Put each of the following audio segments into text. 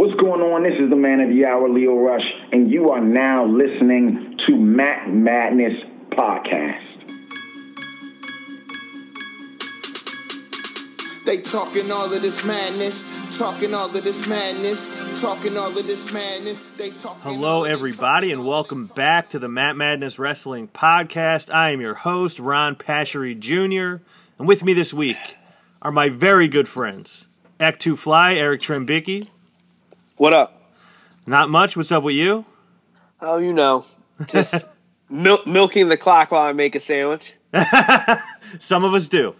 What's going on? This is the man of the hour, Leo Rush, and you are now listening to Matt Madness Podcast. They talking all of this madness, talking all of this madness, talking all of this madness. They talking. Hello, everybody, and welcome back to the Matt Madness Wrestling Podcast. I am your host, Ron Pashery Jr., and with me this week are my very good friends, Act 2 Fly, Eric Trembicki. What up? Not much. What's up with you? Oh, you know, just mil- milking the clock while I make a sandwich. Some of us do.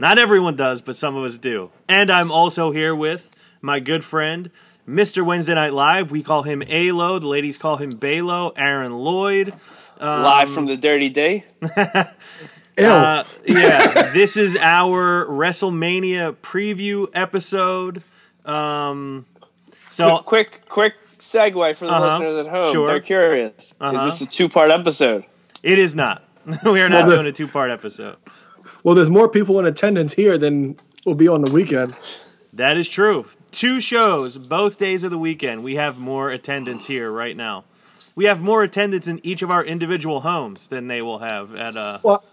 Not everyone does, but some of us do. And I'm also here with my good friend, Mr. Wednesday Night Live. We call him Alo. The ladies call him Balo. Aaron Lloyd. Um, Live from the Dirty Day. Uh, yeah, this is our WrestleMania preview episode. Um, so quick, quick, quick segue for the Uh-huh. listeners at home. Sure. They're curious. Uh-huh. Is this a two-part episode? it is not. we are not Well, doing a two part episode. Well, there's more people in attendance here than will be on the weekend. That is true. Two shows, both days of the weekend. We have more attendance here right now. We have more attendance in each of our individual homes than they will have at uh Well,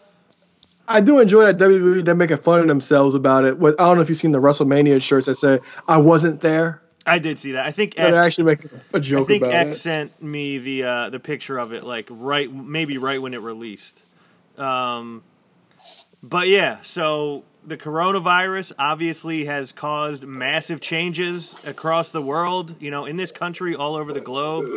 I do enjoy that WWE. They're making fun of themselves about it. I don't know if you've seen the WrestleMania shirts that say "I wasn't there." I did see that. I think X, actually making a joke I think about X it. sent me the uh the picture of it like right maybe right when it released. Um but yeah, so the coronavirus obviously has caused massive changes across the world, you know, in this country, all over the globe.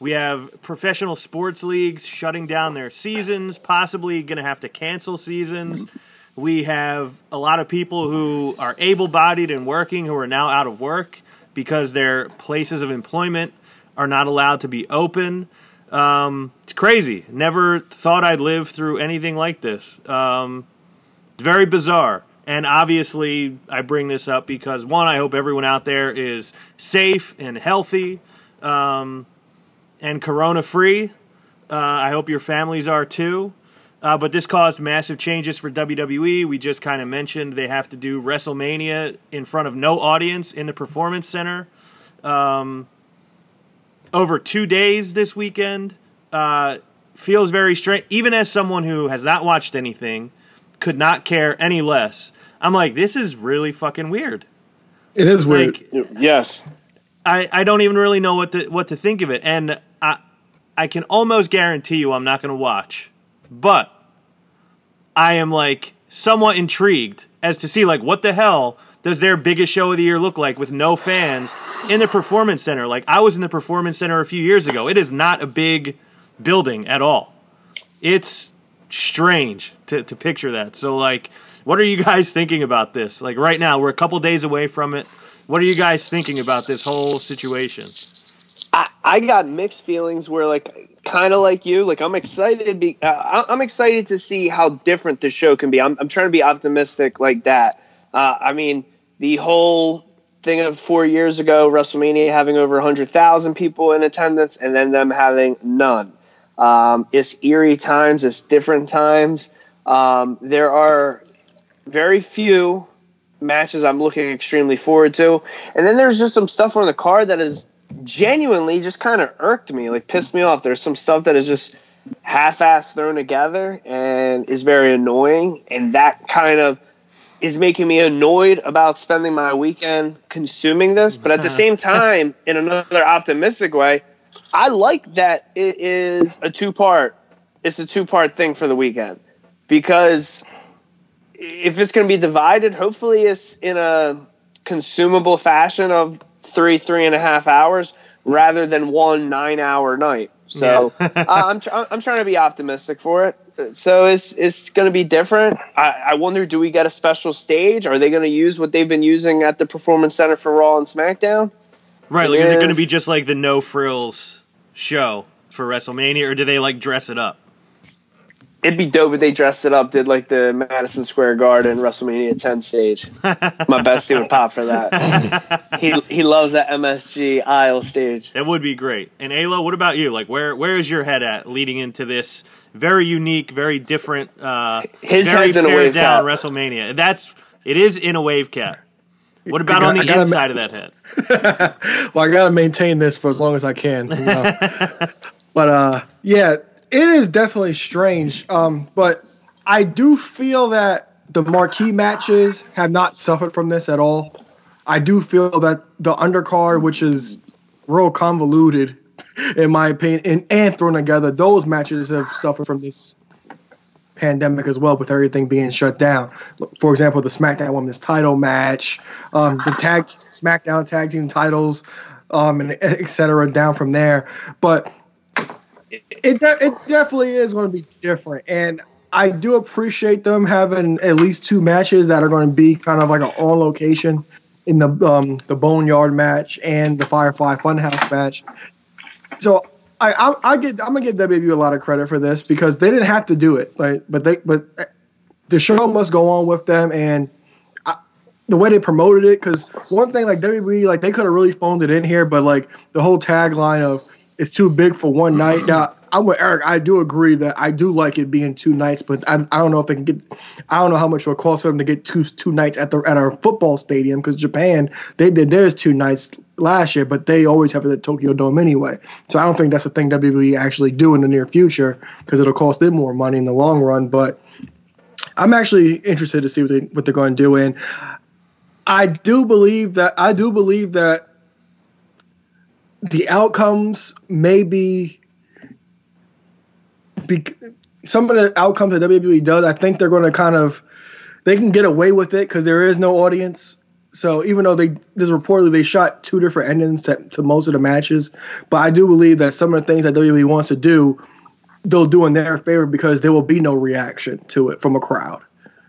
We have professional sports leagues shutting down their seasons, possibly going to have to cancel seasons. We have a lot of people who are able bodied and working who are now out of work because their places of employment are not allowed to be open. Um, it's crazy. Never thought I'd live through anything like this. Um, it's very bizarre. And obviously, I bring this up because one, I hope everyone out there is safe and healthy um, and corona free. Uh, I hope your families are too. Uh, but this caused massive changes for WWE. We just kind of mentioned they have to do WrestleMania in front of no audience in the Performance Center um, over two days this weekend. Uh, feels very strange. Even as someone who has not watched anything, could not care any less. I'm like, this is really fucking weird. It is weird. Like, Yes. I, I don't even really know what to what to think of it, and I I can almost guarantee you I'm not going to watch, but I am like somewhat intrigued as to see like what the hell does their biggest show of the year look like with no fans in the performance center? Like I was in the performance center a few years ago. It is not a big building at all. It's strange to, to picture that. So like what are you guys thinking about this? Like right now, we're a couple days away from it. What are you guys thinking about this whole situation? I, I got mixed feelings where like kind of like you. Like i'm excited to be, uh, i'm excited to see how different the show can be. I'm, I'm trying to be optimistic like that. Uh, i mean the whole thing of four years ago wrestlemania having over 100000 people in attendance and then them having none. Um, it's eerie times it's different times. Um, there are very few matches i'm looking extremely forward to. And then there's just some stuff on the card that is genuinely just kind of irked me, like pissed me off. There's some stuff that is just half-ass thrown together and is very annoying, and that kind of is making me annoyed about spending my weekend consuming this. But at the same time, in another optimistic way, I like that it is a two-part. It's a two-part thing for the weekend because if it's going to be divided, hopefully it's in a consumable fashion of three, three and a half hours rather than one nine hour night. So uh, I'm, tr- I'm trying to be optimistic for it. So it's, it's going to be different. I, I wonder, do we get a special stage? Are they going to use what they've been using at the Performance Center for Raw and SmackDown? Right, like is it going to be just like the no frills show for WrestleMania, or do they like dress it up? It'd be dope if they dressed it up, did like the Madison Square Garden WrestleMania 10 stage. My bestie would pop for that. he he loves that MSG aisle stage. That would be great. And Ayla, what about you? Like, where where is your head at leading into this very unique, very different, uh, His very head's in a wave down cap. WrestleMania? That's it is in a wave cap. What about I on the I gotta inside of that head? well, I gotta maintain this for as long as I can. you know. but uh, yeah, it is definitely strange. Um, but I do feel that the marquee matches have not suffered from this at all. I do feel that the undercard, which is real convoluted, in my opinion, and, and thrown together, those matches have suffered from this pandemic as well, with everything being shut down. For example, the SmackDown Women's Title match, um, the tag SmackDown Tag Team titles, um, and et cetera, down from there. But it it, de- it definitely is going to be different, and I do appreciate them having at least two matches that are going to be kind of like an on location in the um, the Boneyard match and the Firefly Funhouse match. So I, I I get I'm gonna give WWE a lot of credit for this because they didn't have to do it, like, but they but the show must go on with them and. I, the way they promoted it, because one thing like WWE, like they could have really phoned it in here, but like the whole tagline of "it's too big for one night." Now, I'm with Eric. I do agree that I do like it being two nights, but I, I don't know if they can get. I don't know how much it will cost for them to get two two nights at the at our football stadium because Japan they did theirs two nights last year, but they always have it at Tokyo Dome anyway. So I don't think that's a thing WWE actually do in the near future because it'll cost them more money in the long run. But I'm actually interested to see what they what they're going to do. And I do believe that I do believe that the outcomes may be, be some of the outcomes that WWE does. I think they're going to kind of they can get away with it because there is no audience. So even though they this reportedly they shot two different endings to, to most of the matches, but I do believe that some of the things that WWE wants to do, they'll do in their favor because there will be no reaction to it from a crowd.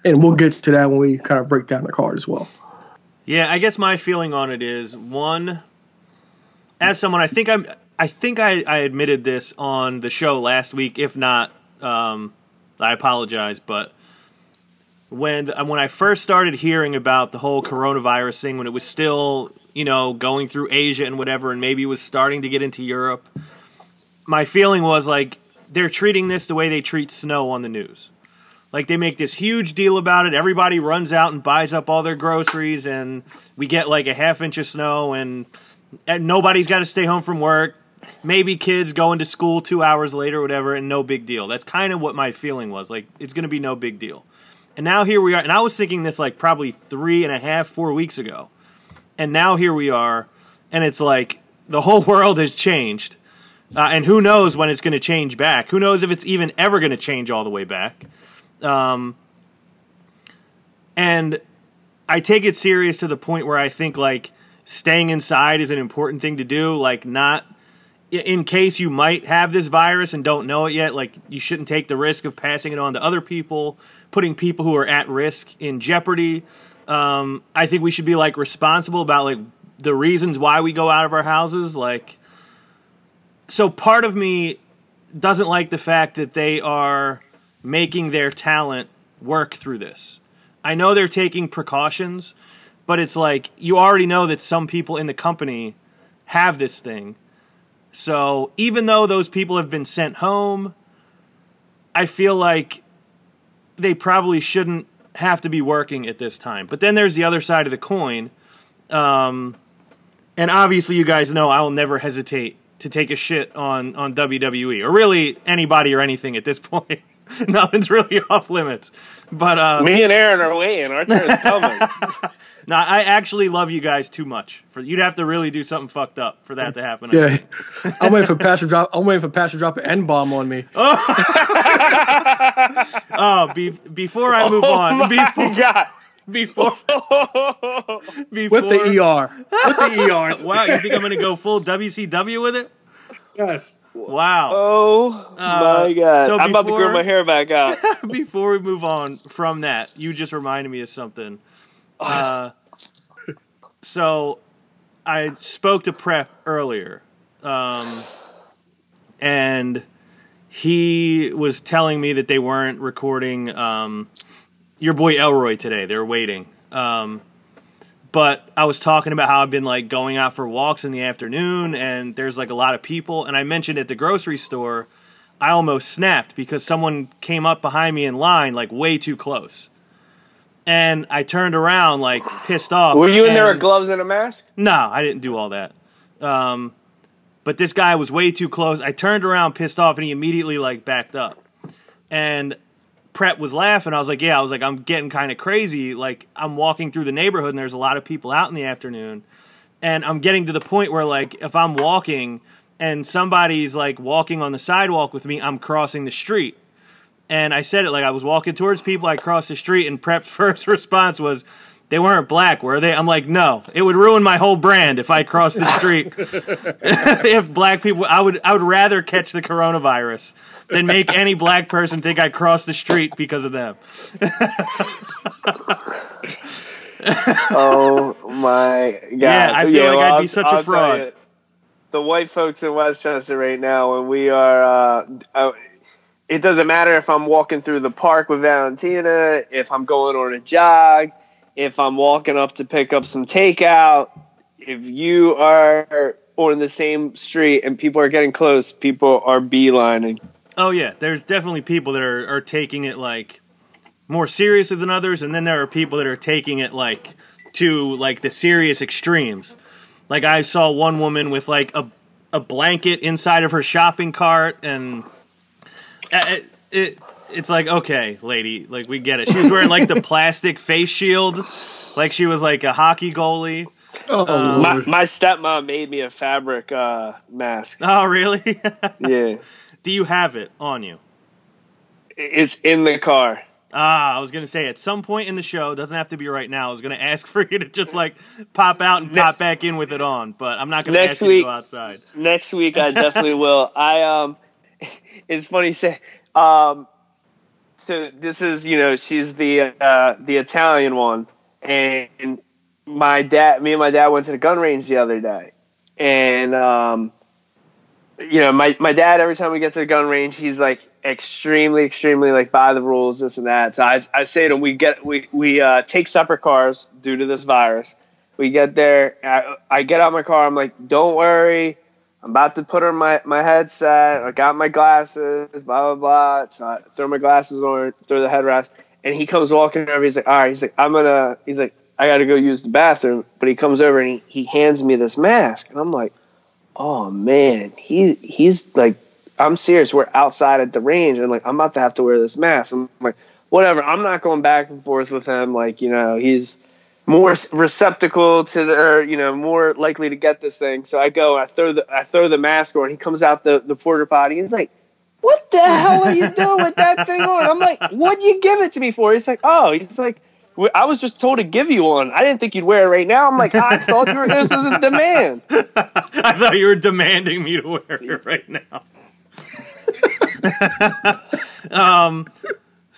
And we'll get to that when we kind of break down the card as well. Yeah, I guess my feeling on it is one. As someone, I think I'm. I think I, I admitted this on the show last week. If not, um, I apologize. But when when I first started hearing about the whole coronavirus thing, when it was still you know going through Asia and whatever, and maybe was starting to get into Europe, my feeling was like they're treating this the way they treat snow on the news. Like they make this huge deal about it. Everybody runs out and buys up all their groceries, and we get like a half inch of snow, and, and nobody's got to stay home from work. Maybe kids going to school two hours later, or whatever, and no big deal. That's kind of what my feeling was. Like it's going to be no big deal. And now here we are. And I was thinking this like probably three and a half, four weeks ago. And now here we are, and it's like the whole world has changed. Uh, and who knows when it's going to change back? Who knows if it's even ever going to change all the way back? Um, and I take it serious to the point where I think like staying inside is an important thing to do. Like not in case you might have this virus and don't know it yet. Like you shouldn't take the risk of passing it on to other people, putting people who are at risk in jeopardy. Um, I think we should be like responsible about like the reasons why we go out of our houses. Like, so part of me doesn't like the fact that they are making their talent work through this. I know they're taking precautions, but it's like you already know that some people in the company have this thing. So even though those people have been sent home, I feel like they probably shouldn't have to be working at this time. But then there's the other side of the coin. Um, and obviously, you guys know I will never hesitate to take a shit on, on WWE or really anybody or anything at this point. Nothing's really off limits. But uh, Me and Aaron are waiting. Our turn's coming. no, I actually love you guys too much. For you'd have to really do something fucked up for that to happen. Yeah, I'm waiting for Pastor drop. I'm waiting for Pastor drop an N bomb on me. Oh, be, before I move oh on, my before God. before before with the ER. With the ER. Wow, you think I'm gonna go full WCW with it? Yes. Wow. Oh Uh, my God. so I'm about to grow my hair back out. before we move on from that, you just reminded me of something. Uh, so I spoke to Prep earlier, um, and he was telling me that they weren't recording um, your boy Elroy today. They're waiting. Um, but I was talking about how I've been like going out for walks in the afternoon, and there's like a lot of people. And I mentioned at the grocery store, I almost snapped because someone came up behind me in line like way too close. And I turned around like pissed off. Were you in there with gloves and a mask? No, I didn't do all that. Um, but this guy was way too close. I turned around pissed off and he immediately like backed up. And Prep was laughing. I was like, "Yeah, I was like I'm getting kind of crazy. Like I'm walking through the neighborhood and there's a lot of people out in the afternoon." And I'm getting to the point where like if I'm walking and somebody's like walking on the sidewalk with me, I'm crossing the street. And I said it like I was walking towards people, I crossed the street and Prep's first response was they weren't black, were they? I'm like, no. It would ruin my whole brand if I crossed the street. if black people, I would, I would rather catch the coronavirus than make any black person think I crossed the street because of them. Oh my god! Yeah, I feel like I'd be such a I'll tell fraud. you, the white folks in Westchester right now, and we are. Uh, uh, it doesn't matter if I'm walking through the park with Valentina, if I'm going on a jog, if I'm walking up to pick up some takeout. If you are on the same street and people are getting close, people are beelining. Oh yeah, there's definitely people that are, are taking it like more seriously than others, and then there are people that are taking it like to like the serious extremes. Like I saw one woman with like a a blanket inside of her shopping cart, and uh, it, it it's like okay, lady, like we get it. She was wearing like the plastic face shield, like she was like a hockey goalie. Oh, My, my stepmom made me a fabric uh, mask. Oh really? Yeah, Do you have it on you? it's in the car. Ah, I was gonna say at some point in the show, doesn't have to be right now. I was gonna ask for you to just like pop out and pop back in with it on, but I'm not gonna Next ask you to week- go outside. next week I definitely will. I um it's funny say um so this is you know she's the uh the Italian one. And my dad me and my dad went to the gun range the other day. And um you know my my dad every time we get to the gun range he's like extremely extremely like by the rules this and that. So I I say to him we get we we uh take separate cars due to this virus. We get there I, I get out my car I'm like don't worry I'm about to put on my, my headset. I got my glasses, blah, blah, blah. So I throw my glasses on, throw the headrest. And he comes walking over. He's like, all right. He's like, I'm going to, he's like, I got to go use the bathroom. But he comes over and he, he hands me this mask. And I'm like, oh, man. He He's like, I'm serious. We're outside at the range. And like, I'm about to have to wear this mask. I'm like, whatever. I'm not going back and forth with him. Like, you know, he's, more receptacle to the, or, you know, more likely to get this thing. So I go, I throw the, I throw the mask on. He comes out the the porta potty. He's like, "What the hell are you doing with that thing on?" I'm like, "What'd you give it to me for?" He's like, "Oh, he's like." I was just told to give you one. I didn't think you'd wear it right now. I'm like, I thought you were, this was a demand. I thought you were demanding me to wear it right now. um,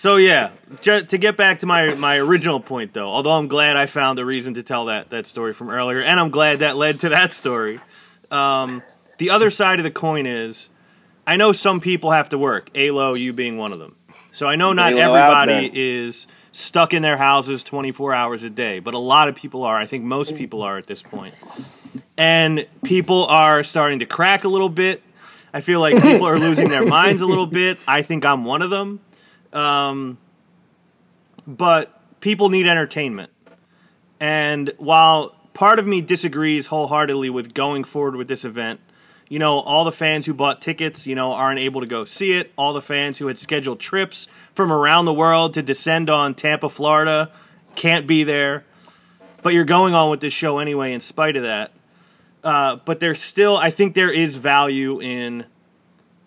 so yeah, ju- to get back to my my original point though, although I'm glad I found a reason to tell that that story from earlier, and I'm glad that led to that story. Um, the other side of the coin is, I know some people have to work. Alo, you being one of them. So I know not Alo everybody is stuck in their houses 24 hours a day, but a lot of people are. I think most people are at this point. And people are starting to crack a little bit. I feel like people are losing their minds a little bit. I think I'm one of them. Um, but people need entertainment. And while part of me disagrees wholeheartedly with going forward with this event, you know, all the fans who bought tickets, you know, aren't able to go see it. All the fans who had scheduled trips from around the world to descend on Tampa, Florida, can't be there. But you're going on with this show anyway, in spite of that. Uh, but there's still, I think there is value in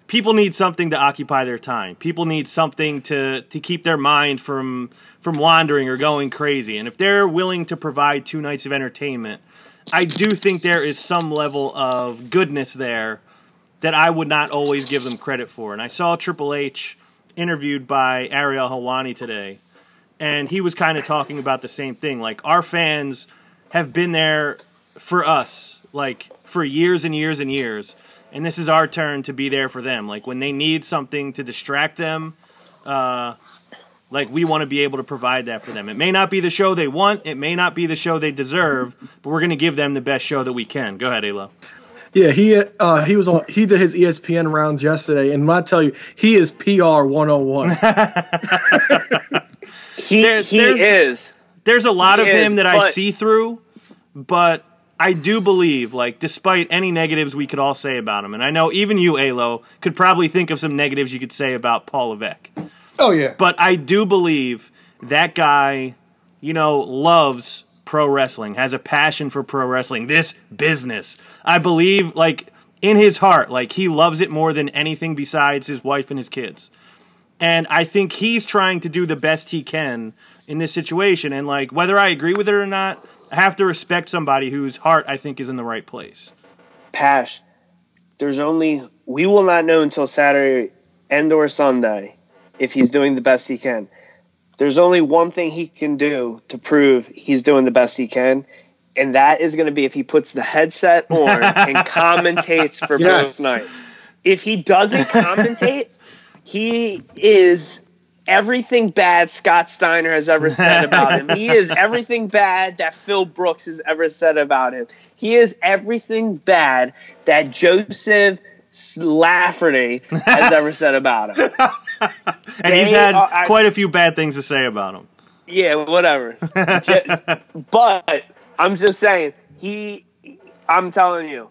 people need something to occupy their time. People need something to to keep their mind from from wandering or going crazy. And if they're willing to provide two nights of entertainment, I do think there is some level of goodness there that I would not always give them credit for. And I saw Triple H interviewed by Ariel Helwani today, and he was kind of talking about the same thing. Like our fans have been there for us, like for years and years and years, and this is our turn to be there for them. Like when they need something to distract them, uh, like we want to be able to provide that for them. It may not be the show they want, it may not be the show they deserve, but we're going to give them the best show that we can. Go ahead, Alo. Yeah, he uh, he was on. He did his ESPN rounds yesterday, and when I tell you, he is PR 101. He There- he there's- is. There's a lot He of him is, that I see through, but I do believe, like, despite any negatives we could all say about him, and I know even you, Alo, could probably think of some negatives you could say about Paul Levesque. Oh yeah. But I do believe that guy, you know, loves pro wrestling, has a passion for pro wrestling, this business. I believe, like, in his heart, like, he loves it more than anything besides his wife and his kids. And I think he's trying to do the best he can in this situation. And, like, whether I agree with it or not, have to respect somebody whose heart I think is in the right place. Pash, there's only we will not know until Saturday and or Sunday if he's doing the best he can. There's only one thing he can do to prove he's doing the best he can, and that is going to be if he puts the headset on and commentates for Yes. both nights. If he doesn't commentate, he is everything bad Scott Steiner has ever said about him. He is everything bad that Phil Brooks has ever said about him. He is everything bad that Joseph Lafferty has ever said about him. And he's had are- quite a few bad things to say about him. Yeah, whatever. But I'm just saying, he, I'm telling you,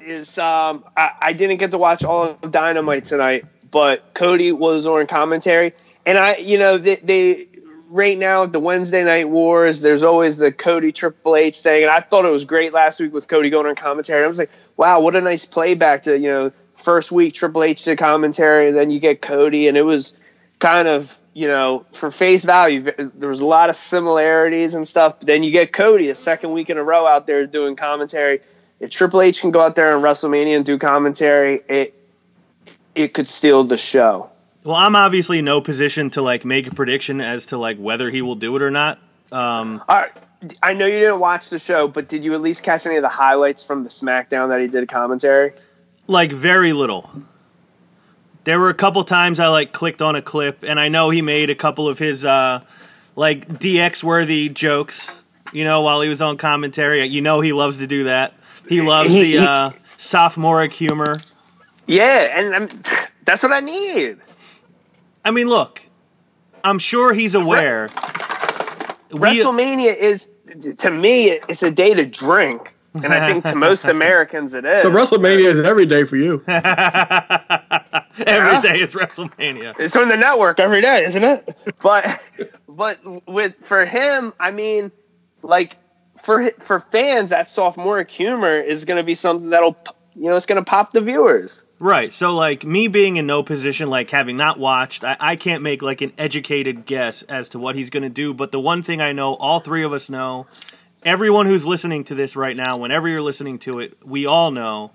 is um, I, I didn't get to watch all of Dynamite tonight, but Cody was on commentary, and I, you know, they, they right now the Wednesday Night Wars. There's always the Cody Triple H thing, and I thought it was great last week with Cody going on commentary. I was like, wow, what a nice playback to you know first week Triple H to commentary, then you get Cody, and it was kind of you know for face value there was a lot of similarities and stuff but then you get cody a second week in a row out there doing commentary if triple h can go out there in wrestlemania and do commentary it it could steal the show Well, I'm obviously in no position to like make a prediction as to like whether he will do it or not. Um, all right i know you didn't watch the show but did you at least catch any of the highlights from the smackdown that he did commentary like very little. There were a couple times I like clicked on a clip, and I know he made a couple of his uh, like DX worthy jokes. You know, while he was on commentary, you know he loves to do that. He loves the uh, sophomoric humor. yeah and I'm, that's what i need I mean, look, I'm sure he's aware. We- wrestlemania is to me it's a day to drink and i think to most americans it is So WrestleMania is every day for you. every day is WrestleMania. It's on the network every day, isn't it? But but with for him, I mean, like for for fans, that sophomoric humor is going to be something that'll you know it's going to pop the viewers. Right. So, like, me being in no position, like, having not watched, I, I can't make, like, an educated guess as to what he's going to do. But the one thing I know, all three of us know, everyone who's listening to this right now, whenever you're listening to it, we all know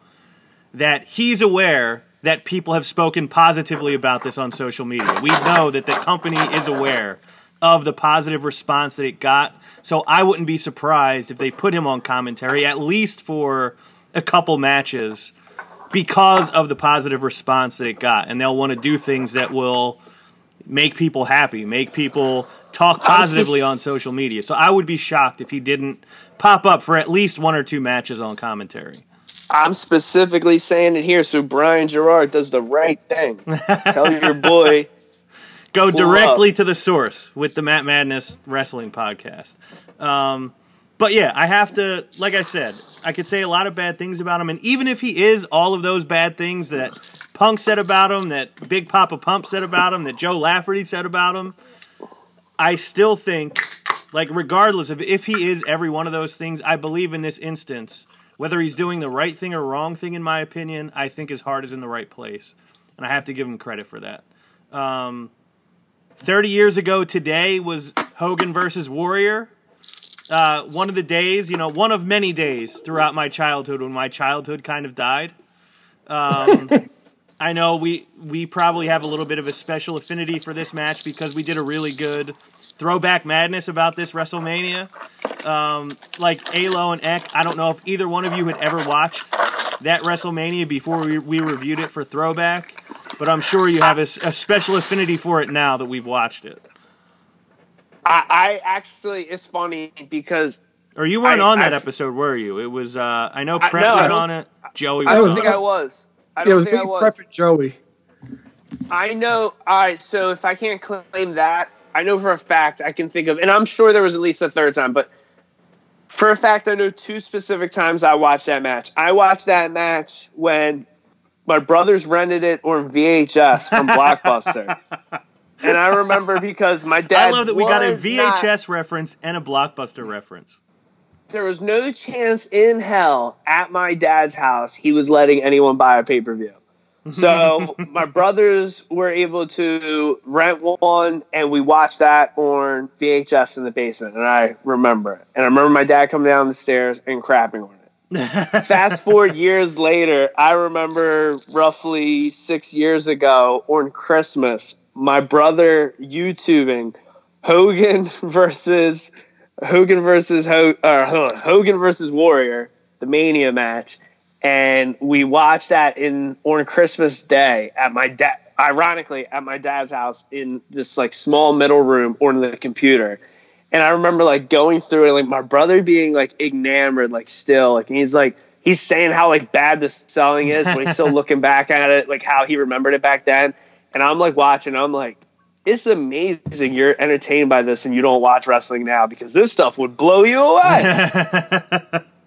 that he's aware that people have spoken positively about this on social media. We know that the company is aware of the positive response that it got. So I wouldn't be surprised if they put him on commentary, at least for a couple matches, because of the positive response that it got. And they'll want to do things that will make people happy, make people talk positively on social media. So I would be shocked if he didn't pop up for at least one or two matches on commentary. I'm specifically saying it here so Brian Gerard does the right thing. Tell your boy. go directly to the source with the Matt Madness Wrestling Podcast. Um, but yeah, I have to, like I said, I could say a lot of bad things about him, and even if he is all of those bad things that Punk said about him, that Big Papa Pump said about him, that Joe Lafferty said about him, I still think, like, regardless of if he is every one of those things, I believe in this instance, whether he's doing the right thing or wrong thing, in my opinion, I think his heart is in the right place, and I have to give him credit for that. Um, 30 years ago today was Hogan versus Warrior. Uh, one of the days, you know, one of many days throughout my childhood when my childhood kind of died. Um, I know we we probably have a little bit of a special affinity for this match because we did a really good throwback madness about this WrestleMania. Um, like Alo and Eck, I don't know if either one of you had ever watched that WrestleMania before we, we reviewed it for throwback, but I'm sure you have a special affinity for it now that we've watched it. I, I actually, it's funny because Or you weren't I- on that I- episode, were you? It was uh, I know I- Prep no, was on it. Joey I was I don't think it. I was. I Yeah, it was think me, I was. Prep, and Joey. I know. All right. So if I can't claim that, I I know for a fact I can think of, and I'm sure there was at least a third time, but for a fact I know two specific times I watched that match. I watched that match when my brothers rented it on VHS from Blockbuster. And I remember because my dad. I love that we got a VHS not- reference and a blockbuster reference. there was no chance in hell at my dad's house he was letting anyone buy a pay per view. So my brothers were able to rent one, and we watched that on VHS in the basement. And I remember it. And I remember my dad coming down the stairs and crapping on it. Fast forward years later, I remember roughly six years ago on Christmas, my brother YouTubing Hogan versus Hogan versus Ho- uh, or Ho- Hogan versus Warrior, the Mania match, and we watched that in on Christmas Day at my dad. Ironically, at my dad's house in this like small middle room on the computer, and I remember like going through it, like my brother being like enamored, like still, like and he's like he's saying how like bad the selling is, but he's still looking back at it, like how he remembered it back then, and I'm like watching, I'm like it's amazing you're entertained by this and you don't watch wrestling now because this stuff would blow you away.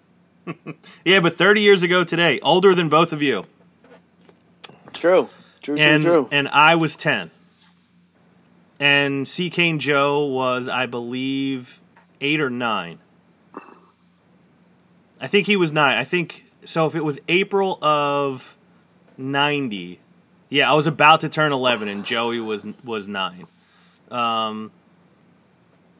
Yeah, but 30 years ago today, older than both of you, true. True, true, and true. and I was 10, and C. Kane Joe was, I believe, eight or nine. I think he was nine. I think so. If it was April of 90, yeah, I was about to turn 11, and Joey was was nine. Um,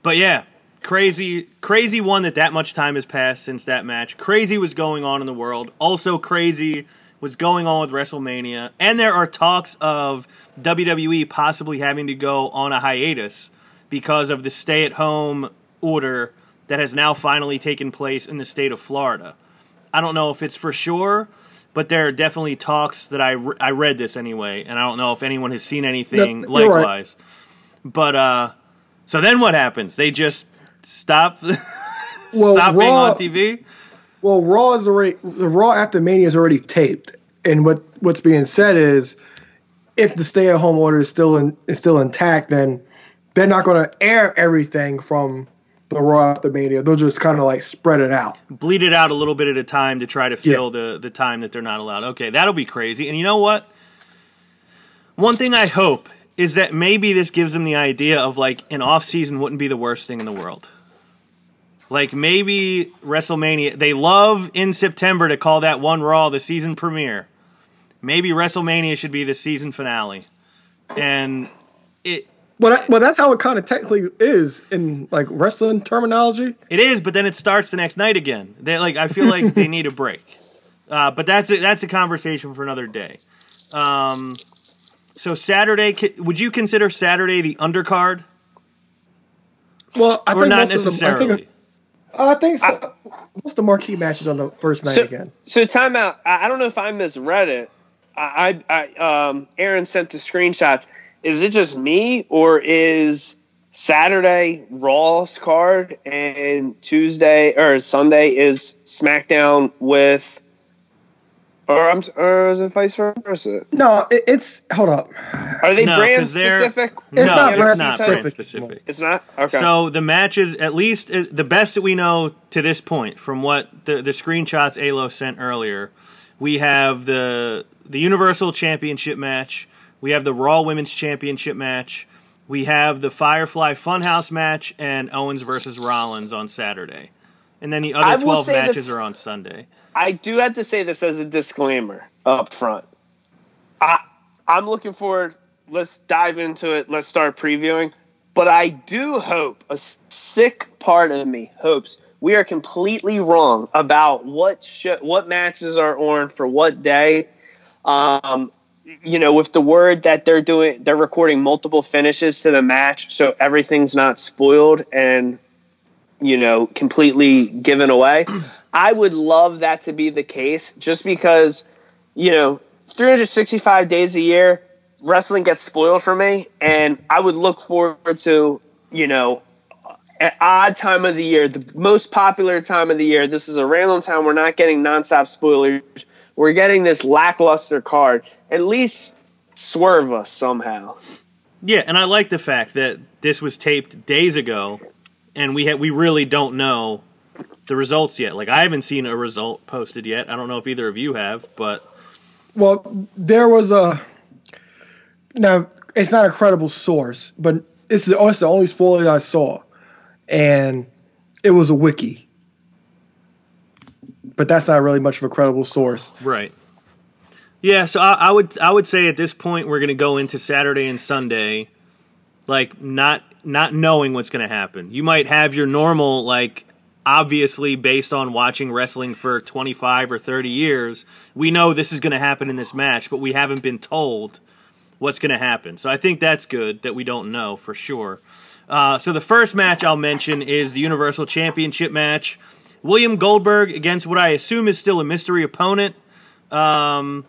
but yeah, crazy, crazy one that that much time has passed since that match. Crazy was going on in the world. Also crazy was going on with WrestleMania, and there are talks of WWE possibly having to go on a hiatus because of the stay-at-home order that has now finally taken place in the state of Florida. I don't know if it's for sure, but there are definitely talks that I, re- I read this anyway, and I don't know if anyone has seen anything No, you're right. likewise. But uh, so then what happens? They just stop Well, stop being on TV. Well, Raw is already the Raw after Mania is already taped, and what what's being said is, if the stay at home order is still in, is still intact, then they're not going to air everything from the Raw after Mania. They'll just kind of like spread it out. bleed it out a little bit at a time to try to fill the the time that they're not allowed. Okay, that'll be crazy. And you know what? One thing I hope is that maybe this gives them the idea of like an off season wouldn't be the worst thing in the world. Like maybe WrestleMania, they love in September to call that one Raw the season premiere. Maybe WrestleMania should be the season finale. And it Well, that, well, that's how it kind of technically is in like wrestling terminology. It is, but then it starts the next night again. They like I feel like they need a break. Uh, but that's a, that's a conversation for another day. Um, so Saturday, would you consider Saturday the undercard, Well, I or think not most of the- necessarily? I think, I think so. What's the marquee matches on the first night So, again? so timeout. I I don't know if I misread it. I, I, I um, Aaron sent the screenshots. Is it just me, or is Saturday Raw's card and Tuesday or Sunday is SmackDown with, or I'm or is it vice versa? No, it, it's hold up. Are they No, brand 'cause they're- specific? It's no, not it's brand not specific brand specific. It's not okay. So the matches, at least uh, the best that we know to this point, from what the the screenshots Alo sent earlier, we have the the Universal Championship match, we have the Raw Women's Championship match, we have the Firefly Funhouse match, and Owens versus Rollins on Saturday, and then the other twelve matches this- are on Sunday. I do have to say this as a disclaimer up front. I I'm looking forward. Let's dive into it. Let's start previewing. But I do hope a sick part of me hopes we are completely wrong about what sh- what matches are on for what day. Um, you know, with the word that they're doing, they're recording multiple finishes to the match, so everything's not spoiled and you know completely given away. I would love that to be the case, just because you know 365 days a year, wrestling gets spoiled for me, and I would look forward to you know an odd time of the year, the most popular time of the year. This is a random time. We're not getting nonstop spoilers. We're getting this lackluster card. At least swerve us somehow. Yeah, and I like the fact that this was taped days ago, and we ha- we really don't know the results yet. Like I haven't seen a result posted yet. I don't know if either of you have, but Well, there was a. Now it's not a credible source, but it's the, it's the only spoiler I saw, and it was a wiki. But that's not really much of a credible source. right. Yeah, so I, I would I would say at this point we're going to go into Saturday and Sunday, like not not knowing what's going to happen. You might have your normal like obviously based on watching wrestling for 25 or 30 years, we know this is going to happen in this match, but we haven't been told what's going to happen. So I think that's good that we don't know for sure. Uh, so the first match I'll mention is the Universal Championship match. William Goldberg against what I assume is still a mystery opponent. Um,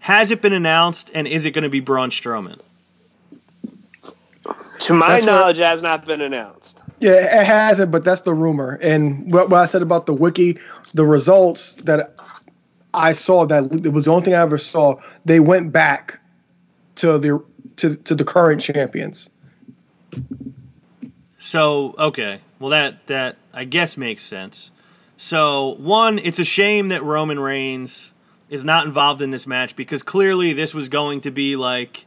has it been announced, and is it going to be Braun Strowman? To my That's knowledge, it has not been announced. Yeah, it hasn't, but that's the rumor. And what, what I said about the wiki, the results that I saw that it was the only thing I ever saw. They went back to the to to the current champions. So okay, well that that I guess makes sense. So one, it's a shame that Roman Reigns is not involved in this match because clearly this was going to be like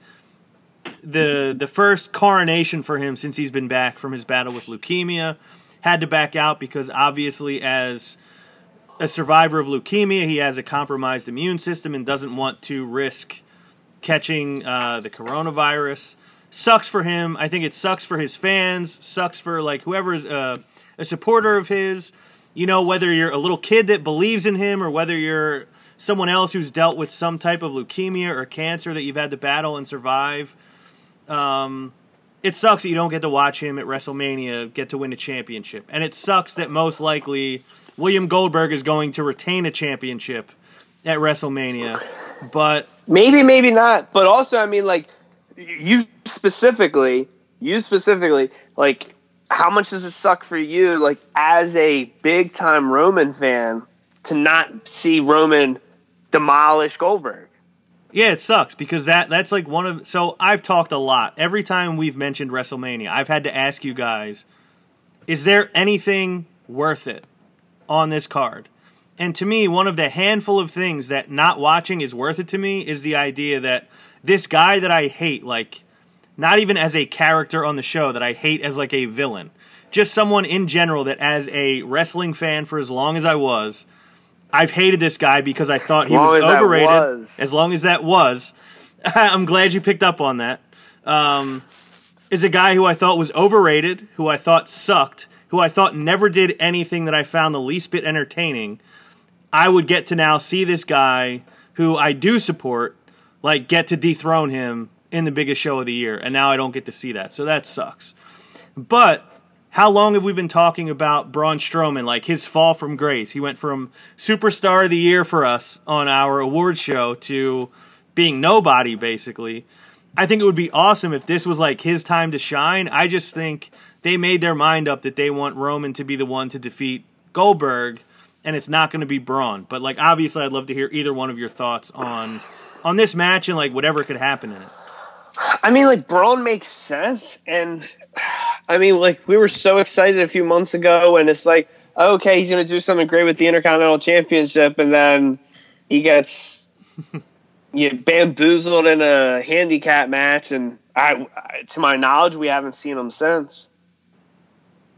the the first coronation for him since he's been back from his battle with leukemia. Had to back out because obviously as a survivor of leukemia, he has a compromised immune system and doesn't want to risk catching uh, the coronavirus. Sucks for him. I think it sucks for his fans. Sucks for like whoever's uh, a supporter of his. You know, whether you're a little kid that believes in him or whether you're someone else who's dealt with some type of leukemia or cancer that you've had to battle and survive. Um, it sucks that you don't get to watch him at WrestleMania get to win a championship, and it sucks that most likely William Goldberg is going to retain a championship at WrestleMania. But Maybe, maybe not. But also, I mean, like you specifically, you specifically, like how much does it suck for you, like as a big time Roman fan, to not see Roman demolish Goldberg? Yeah, it sucks because that that's like one of so I've talked a lot. Every time we've mentioned WrestleMania, I've had to ask you guys, is there anything worth it on this card? And to me, one of the handful of things that not watching is worth it to me is the idea that this guy that I hate, like not even as a character on the show that I hate as like a villain, just someone in general that as a wrestling fan for as long as I was, I've hated this guy because I thought he was overrated. was. As long as that was, I'm glad you picked up on that. Um, is a guy who I thought was overrated, who I thought sucked, who I thought never did anything that I found the least bit entertaining. I would get to now see this guy who I do support, like get to dethrone him in the biggest show of the year, and now I don't get to see that. So that sucks. But how long have we been talking about Braun Strowman, like his fall from grace? He went from superstar of the year for us on our award show to being nobody, basically. I think it would be awesome if this was like his time to shine. I just think they made their mind up that they want Roman to be the one to defeat Goldberg, and it's not going to be Braun. But like, obviously, I'd love to hear either one of your thoughts on on this match and like whatever could happen in it. I mean, like Braun makes sense, and I mean, like we were so excited a few months ago, and it's like, okay, he's going to do something great with the Intercontinental Championship, and then he gets you know, bamboozled in a handicap match, and I, I- to my knowledge, we haven't seen him since.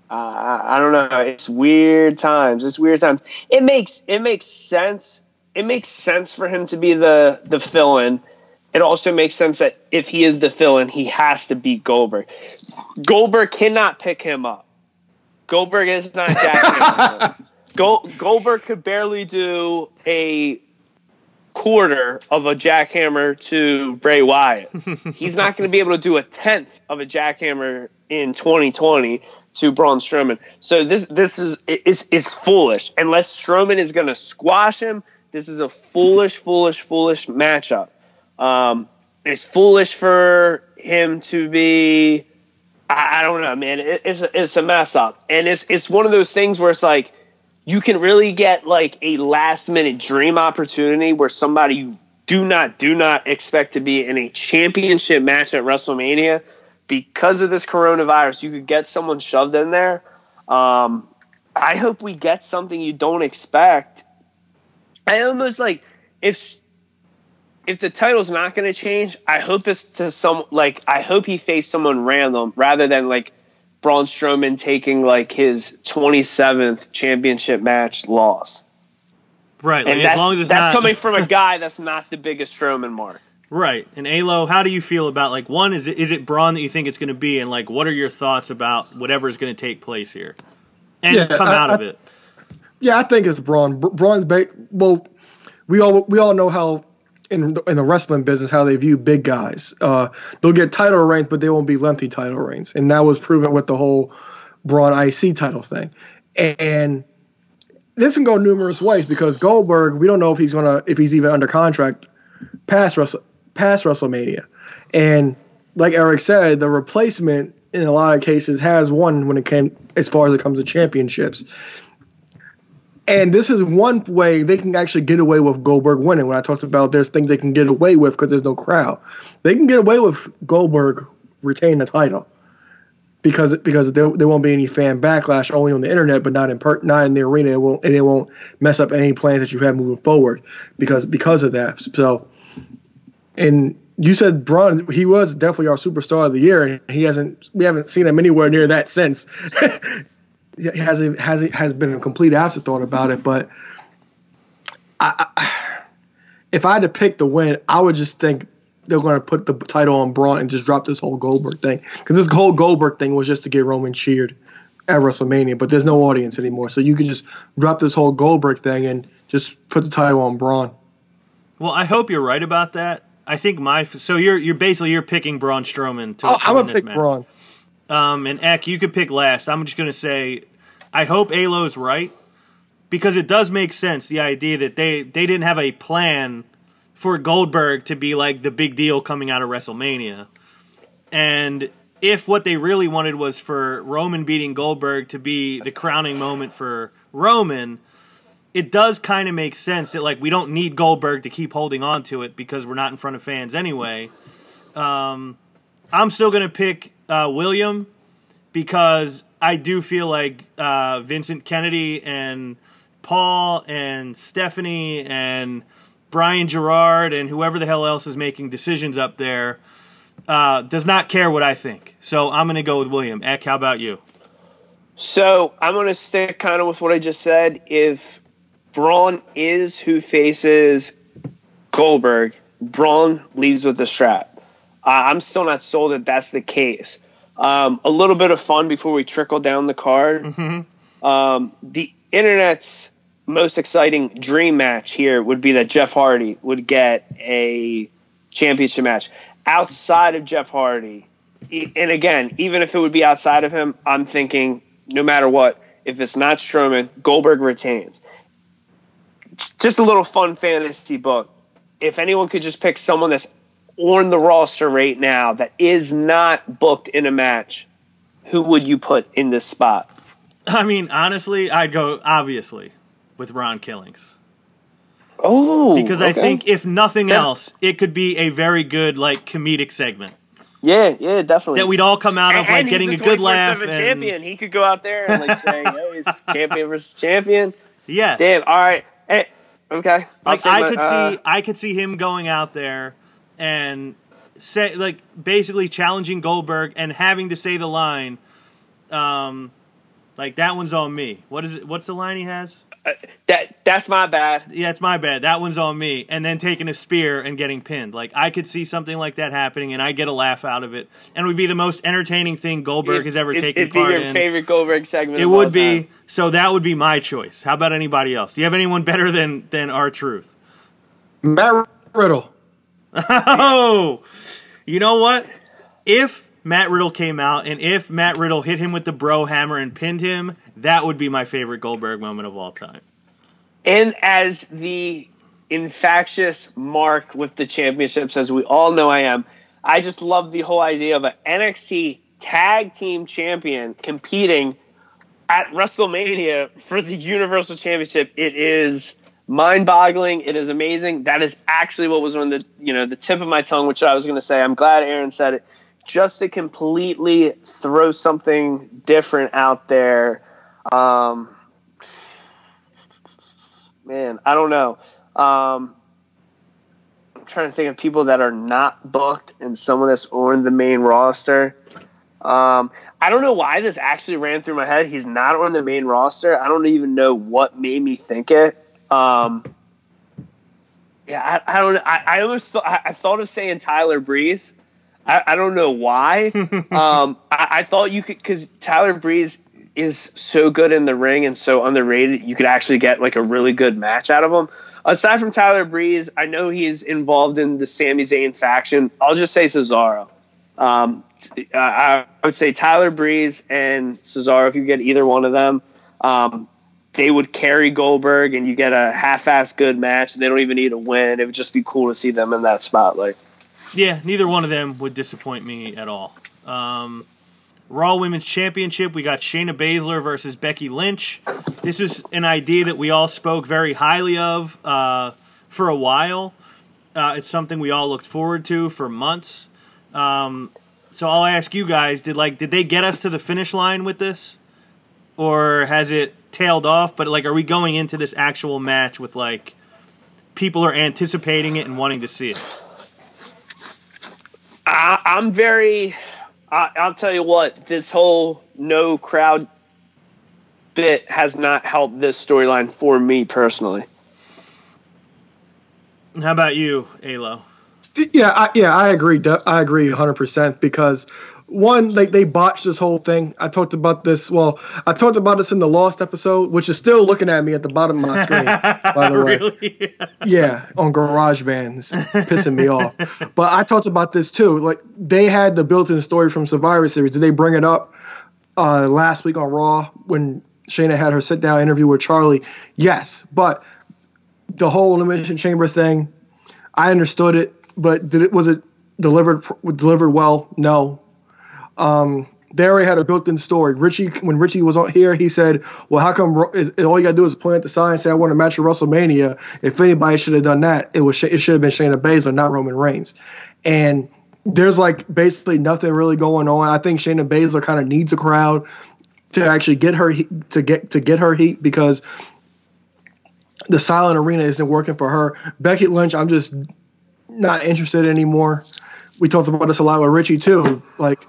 Uh, I I don't know. It's weird times. It's weird times. It makes it makes sense. It makes sense for him to be the the fill-in it also makes sense that if he is the fill-in, he has to beat Goldberg. Goldberg cannot pick him up. Goldberg is not Jack. Go- Goldberg could barely do a quarter of a jackhammer to Bray Wyatt. He's not going to be able to do a tenth of a jackhammer in 2020 to Braun Strowman. So this this is is is foolish. Unless Strowman is going to squash him, this is a foolish, foolish, foolish matchup. Um, it's foolish for him to be. I, I don't know, man. It, it's a, it's a mess up, and it's it's one of those things where it's like you can really get like a last minute dream opportunity where somebody you do not do not expect to be in a championship match at WrestleMania because of this coronavirus, you could get someone shoved in there. Um, I hope we get something you don't expect. I almost like if if the title's not going to change, I hope it's to some like I hope he faced someone random rather than like Braun Strowman taking like his 27th championship match loss. Right, like And as that's, long as it's that's not coming from a guy that's not the biggest Strowman mark. right. And Alo, how do you feel about like one? Is it is it Braun that you think it's going to be, and like what are your thoughts about whatever is going to take place here, and Yeah, come I- out of it? Yeah, I think it's Braun. Br- Braun's ba- well, we all we all know how in the, in the wrestling business how they view big guys. Uh, they'll get title reigns, but they won't be lengthy title reigns, and that was proven with the whole Braun IC title thing. And this can go numerous ways because Goldberg, we don't know if he's gonna if he's even under contract past Wrestle, past WrestleMania, and like Eric said, the replacement in a lot of cases has won when it came as far as it comes to championships. And this is one way they can actually get away with Goldberg winning. When I talked about there's things they can get away with because there's no crowd, they can get away with Goldberg retaining the title because because there, there won't be any fan backlash only on the internet, but not in per, not in the arena. It won't and it won't mess up any plans that you have moving forward because because of that. So, and you said Braun, he was definitely our superstar of the year, and he hasn't we haven't seen him anywhere near that since. Has has has been a complete afterthought about it, but I, I, if I had to pick the win, I would just think they're going to put the title on Braun and just drop this whole Goldberg thing because this whole Goldberg thing was just to get Roman cheered at WrestleMania, but there's no audience anymore, so you could just drop this whole Goldberg thing and just put the title on Braun. Well, I hope you're right about that. I think my so you're you're basically you're picking Braun Strowman to, Oh, I'm gonna pick match. Braun. Um, and Eck, you could pick last. I'm just going to say, I hope Alo's right because it does make sense the idea that they they didn't have a plan for Goldberg to be like the big deal coming out of WrestleMania, and if what they really wanted was for Roman beating Goldberg to be the crowning moment for Roman. It does kind of make sense that like we don't need Goldberg to keep holding on to it because we're not in front of fans anyway. Um, I'm still gonna pick uh, William because I do feel like uh, Vincent Kennedy and Paul and Stephanie and Brian Gerard and whoever the hell else is making decisions up there uh, does not care what I think. So I'm gonna go with William. Eck, how about you? So I'm going to stick kind of with what I just said. If Braun is who faces Goldberg, Braun leaves with the strap. Uh, I'm still not sold that that's the case. Um, a little bit of fun before we trickle down the card. Um, the internet's most exciting dream match here would be that Jeff Hardy would get a championship match outside of Jeff Hardy. And again, even if it would be outside of him, I'm thinking no matter what, if it's not Strowman, Goldberg retains. Just a little fun fantasy book. If anyone could just pick someone that's on the roster right now that is not booked in a match, who would you put in this spot? I mean, honestly, I'd go obviously with Ron Killings Oh, because I think if nothing Yeah. else, it could be a very good like comedic segment yeah, yeah, definitely. that we'd all come out of like and getting a good laugh of a and champion. He could go out there and like say, "Oh, he's champion versus champion." yes. Damn. All right. Hey, okay. I'll like I my- could uh, see I could see him going out there and say like basically challenging Goldberg and having to say the line um like that one's on me. What is it what's the line he has? that. That's my bad. Yeah, it's my bad. That one's on me. And then taking a spear and getting pinned. Like I could see something like that happening and I get a laugh out of it. And it would be the most entertaining thing Goldberg has ever It- taken it'd be part your in. favorite Goldberg segment. It of all would be. time. So that would be my choice. How about anybody else? Do you have anyone better than than R-Truth? Matt Riddle. Oh, you know what? If Matt Riddle came out and if Matt Riddle hit him with the bro hammer and pinned him, that would be my favorite Goldberg moment of all time. And as the infectious mark with the championships, as we all know I am, I just love the whole idea of an NXT tag team champion competing at WrestleMania for the Universal Championship. It is mind-boggling. It is amazing. That is actually what was on the you know the tip of my tongue, which I was going to say. I'm glad Aaron said it. just to completely throw something different out there. Um, man, I don't know. Um, I'm trying to think of people that are not booked and some of this on the main roster. Um, I don't know why this actually ran through my head. He's not on the main roster. I don't even know what made me think it. Um, yeah, I, I don't. I, I almost thought I, I thought of saying Tyler Breeze. I, I don't know why. um, I, I thought you could because Tyler Breeze is so good in the ring and so underrated. You could actually get like a really good match out of him. Aside from Tyler Breeze, I know he's involved in the Sami Zayn faction. I'll just say Cesaro. Um, I, I would say Tyler Breeze and Cesaro. If you get either one of them, um, they would carry Goldberg, and you get a half-ass good match. And they don't even need a win. It would just be cool to see them in that spotlight. Yeah, neither one of them would disappoint me at all. Um, Raw Women's Championship, we got Shayna Baszler versus Becky Lynch. This is an idea that we all spoke very highly of uh, for a while. Uh, it's something we all looked forward to for months. Um, so I'll ask you guys: Did like did they get us to the finish line with this, or has it tailed off? But like, are we going into this actual match with like people are anticipating it and wanting to see it? I, I'm very. I, I'll tell you what. This whole no crowd bit has not helped this storyline for me personally. How about you, Alo? Yeah, I, yeah, I agree. I agree 100 percent because one, like they botched this whole thing. I talked about this. Well, I talked about this in the Lost episode, which is still looking at me at the bottom of my screen. by the way, really? yeah, on GarageBand, it's pissing me off. But I talked about this too. Like they had the built-in story from Survivor Series. Did they bring it up uh, last week on Raw when Shayna had her sit-down interview with Charlie? Yes, but the whole elimination chamber thing, I understood it, but did it was it delivered delivered well? No. Um, they already had a built-in story. Richie, when Richie was on here, he said, "Well, how come all you gotta do is at the sign say I want a match at WrestleMania? If anybody should have done that, it was it should have been Shayna Baszler, not Roman Reigns." And there's like basically nothing really going on. I think Shayna Baszler kind of needs a crowd to actually get her to get to get her heat because the silent arena isn't working for her. Becky Lynch, I'm just not interested anymore. We talked about this a lot with Richie too. Like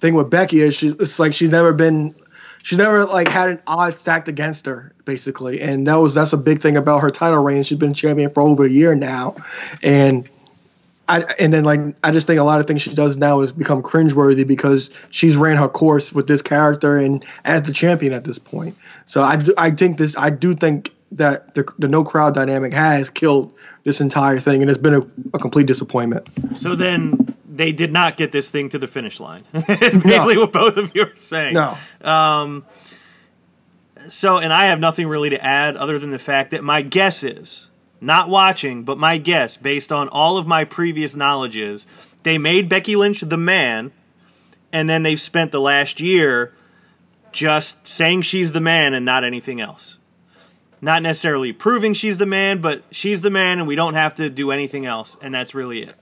thing with Becky is she's it's like she's never been she's never like had an odd stacked against her basically, and that was that's a big thing about her title reign. She's been champion for over a year now, and. I, and then like I just think a lot of things she does now is become cringeworthy because she's ran her course with this character and as the champion at this point. So I, I think this I do think that the, the no crowd dynamic has killed this entire thing and it's been a, a complete disappointment. So then they did not get this thing to the finish line. Basically, what both of you are saying. No, um, So, and I have nothing really to add other than the fact that my guess is, not watching, but my guess, based on all of my previous knowledge, is they made Becky Lynch the man, and then they've spent the last year just saying she's the man and not anything else. Not necessarily proving she's the man, but she's the man, and we don't have to do anything else, and that's really it.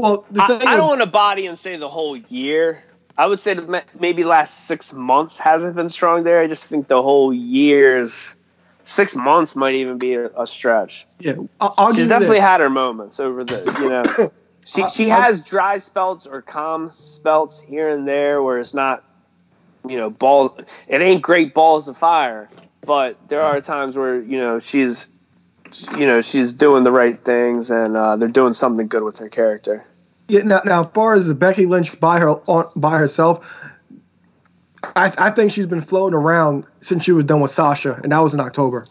Well the I, thing I is- don't want to body and say the whole year. I would say maybe last six months hasn't been strong there. I just think the whole year's six months might even be a, a stretch. yeah, I'll, She's definitely this. had her moments over the, you know. She she has dry spells or calm spells here and there where it's not, you know, balls. It ain't great balls of fire, but there are times where you know she's, you know, she's doing the right things and uh, they're doing something good with her character. Yeah, now, now, as far as the Becky Lynch by her on, by herself, I, I think she's been floating around since she was done with Sasha, and that was in October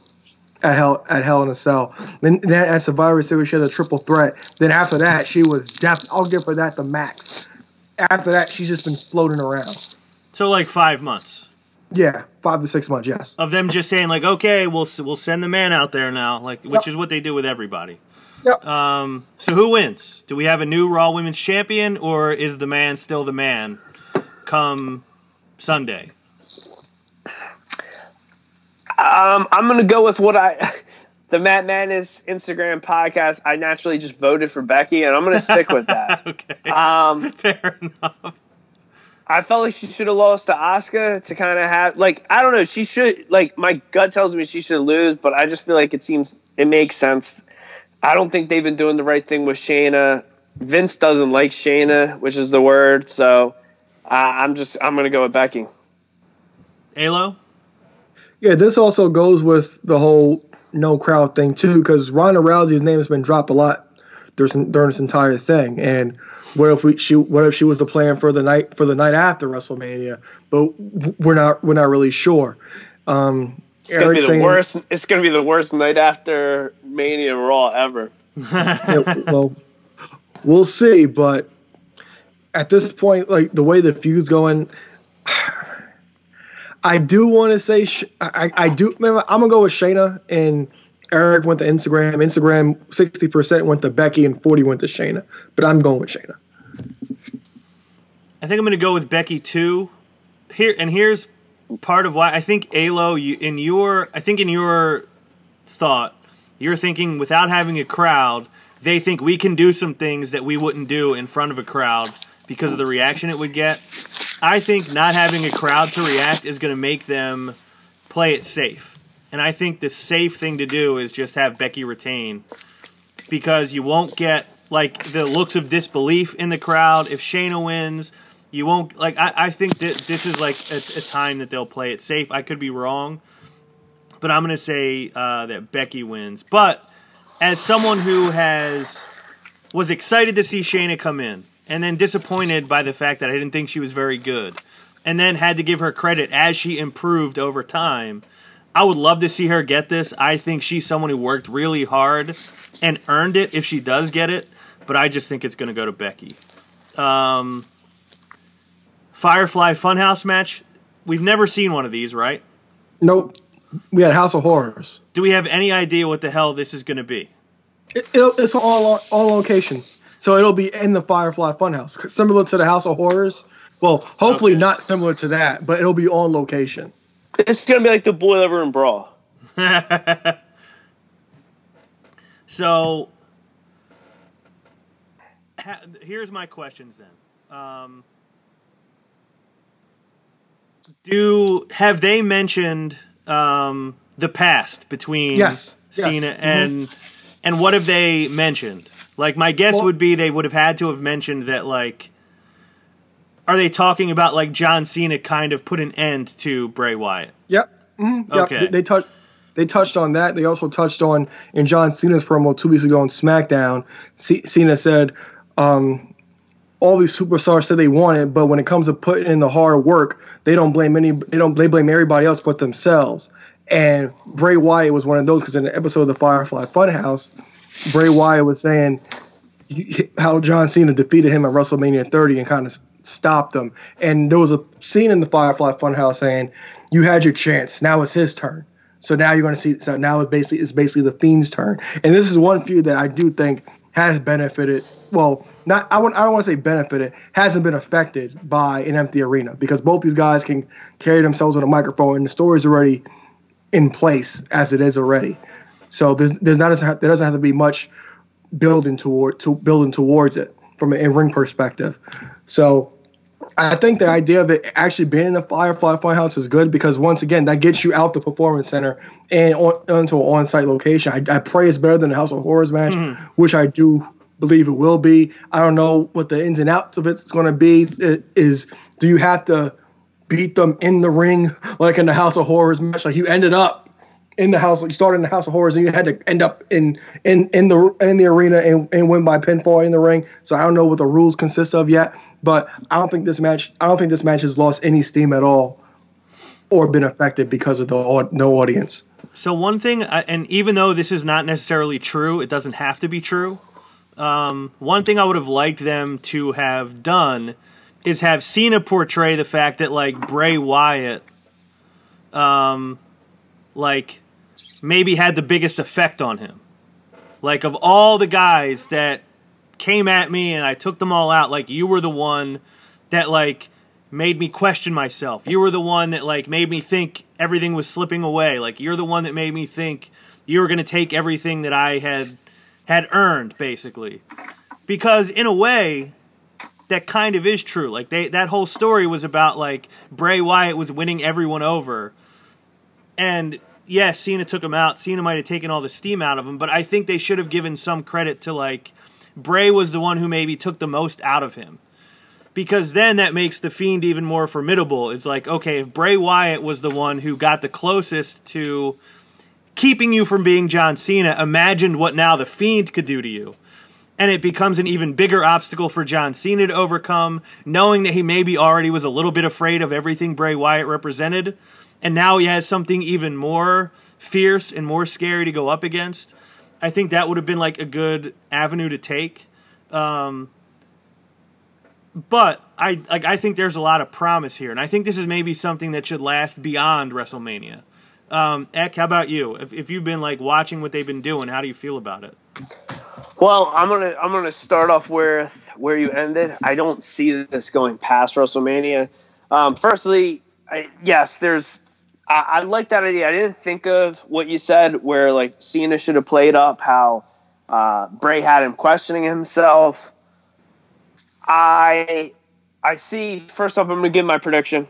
at Hell at Hell in a Cell. Then, then at Survivor Series, she had a triple threat. Then after that, she was def. I'll give her that the max. After that, she's just been floating around. So, like five months Yeah, five to six months. Yes. of them just saying, like, okay, we'll we'll send the man out there now, like, which Yep. is what they do with everybody. Yep. Um, so who wins? Do we have a new Raw Women's Champion, or is the man still the man come Sunday? Um, I'm gonna go with what I. the Matt Madness Instagram podcast, I naturally just voted for Becky, and I'm going to stick with that. okay. Um, Fair enough. I felt like she should have lost to Oscar to kind of have like I don't know. She should like my gut tells me she should lose, but I just feel like it seems it makes sense. I don't think they've been doing the right thing with Shayna. Vince doesn't like Shayna, which is the word. So uh, I'm just I'm gonna go with Becky. Alo? Yeah, this also goes with the whole no crowd thing too, because Ronda Rousey's name has been dropped a lot during, during this entire thing. And what if we she what if she was the plan for the night for the night after WrestleMania? But we're not we're not really sure. Um, It's gonna be the saying- worst. It's gonna be the worst night after Mania Raw ever. yeah, well, we'll see. But at this point, like the way the feud's going, I do want to say Sh- I, I do. Remember, I'm gonna go with Shayna and Eric went to Instagram. Instagram sixty percent went to Becky and forty went to Shayna. But I'm going with Shayna. I think I'm going to go with Becky too. Here and here's part of why I think Alo. You in your I think in your thought, you're thinking without having a crowd, they think we can do some things that we wouldn't do in front of a crowd because of the reaction it would get. I think not having a crowd to react is going to make them play it safe. And I think the safe thing to do is just have Becky retain because you won't get like the looks of disbelief in the crowd if Shayna wins. You won't like. I, I think that this is like a, a time that they'll play it safe. I could be wrong, but I'm gonna say uh, that Becky wins. But as someone who has was excited to see Shayna come in, and then disappointed by the fact that I didn't think she was very good, and then had to give her credit as she improved over time. I would love to see her get this. I think she's someone who worked really hard and earned it if she does get it, but I just think it's going to go to Becky. Um, Firefly Funhouse match. We've never seen one of these, right? Nope. We had House of Horrors. Do we have any idea what the hell this is going to be? It, it'll, it's all on location, so it'll be in the Firefly Funhouse, similar to the House of Horrors. Well, hopefully Okay. not similar to that, but it'll be on location. It's gonna be like the Boiler Room Brawl. So, ha- here's my questions then. Um, do have they mentioned um, the past between Yes, yes. Cena and and what have they mentioned? Like my guess Well- would be they would have had to have mentioned that like are they talking about like John Cena kind of put an end to Bray Wyatt? Yep. hmm Yep. Okay. They, they touched. They touched on that. They also touched on in John Cena's promo two weeks ago on SmackDown. C- Cena said, um, "All these superstars said they want it, but when it comes to putting in the hard work, they don't blame any. They don't. They blame everybody else but themselves." And Bray Wyatt was one of those because in the episode of the Firefly Funhouse, Bray Wyatt was saying how John Cena defeated him at WrestleMania 30 and kind of stopped him. And there was a scene in the Firefly Funhouse saying, "You had your chance. Now it's his turn." So now you're going to see. So now it's basically it's basically the Fiend's turn. And this is one feud that I do think has benefited. Well, not I want I don't want to say benefited. Hasn't been affected by an empty arena because both these guys can carry themselves on a microphone, and the story's already in place as it is already. So there's there's not there doesn't have to be much building toward to building towards it from an in-ring perspective. So I think the idea of it actually being in a Firefly Funhouse is good because once again that gets you out the performance center and on, onto an on-site location. I, I pray it's better than the House of Horrors match, mm-hmm. which I do believe it will be. I don't know what the ins and outs of it's going to be. It is do you have to beat them in the ring like in the House of Horrors match? Like you ended up in the house. Like you started in the House of Horrors, and you had to end up in in in the in the arena and, and win by pinfall in the ring. So I don't know what the rules consist of yet, but I don't think this match. I don't think this match has lost any steam at all, or been affected because of the no audience. So one thing, uh, and even though this is not necessarily true, it doesn't have to be true. Um, one thing I would have liked them to have done is have Cena portray the fact that like Bray Wyatt, um, like maybe had the biggest effect on him. Like of all the guys that came at me and I took them all out, like you were the one that like made me question myself. You were the one that like made me think everything was slipping away. Like you're the one that made me think you were going to take everything that I had had earned, basically. Because in a way, that kind of is true. Like they that whole story was about like Bray Wyatt was winning everyone over, and yes, Cena took him out. Cena might have taken all the steam out of him, but I think they should have given some credit to like Bray was the one who maybe took the most out of him. Because then that makes the Fiend even more formidable. It's like, okay, if Bray Wyatt was the one who got the closest to keeping you from being John Cena, imagined what now the Fiend could do to you. And it becomes an even bigger obstacle for John Cena to overcome, knowing that he maybe already was a little bit afraid of everything Bray Wyatt represented. And now he has something even more fierce and more scary to go up against. I think that would have been like a good avenue to take. Um, but I like I think there's a lot of promise here, and I think this is maybe something that should last beyond WrestleMania. Um, Eck, how about you? If, if you've been like watching what they've been doing, how do you feel about it? Well, I'm gonna I'm gonna start off where where you ended. I don't see this going past WrestleMania. Um, firstly, I, yes, there's. I, I like that idea. I didn't think of what you said, where like Cena should have played up how uh, Bray had him questioning himself. I I see. First off, I'm gonna give my prediction,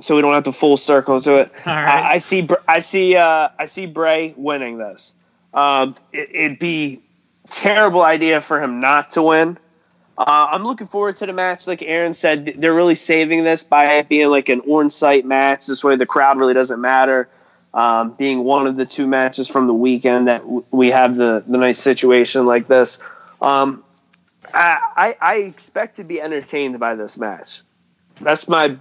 so we don't have to full circle to it. Right. I, I see. I see. Uh, I see Bray winning this. Um, it, it'd be terrible idea for him not to win. Uh, I'm looking forward to the match. Like Aaron said, they're really saving this by it being like an on-site match. This way, the crowd really doesn't matter. Um, being one of the two matches from the weekend that w- we have the the nice situation like this. Um, I, I I expect to be entertained by this match. That's my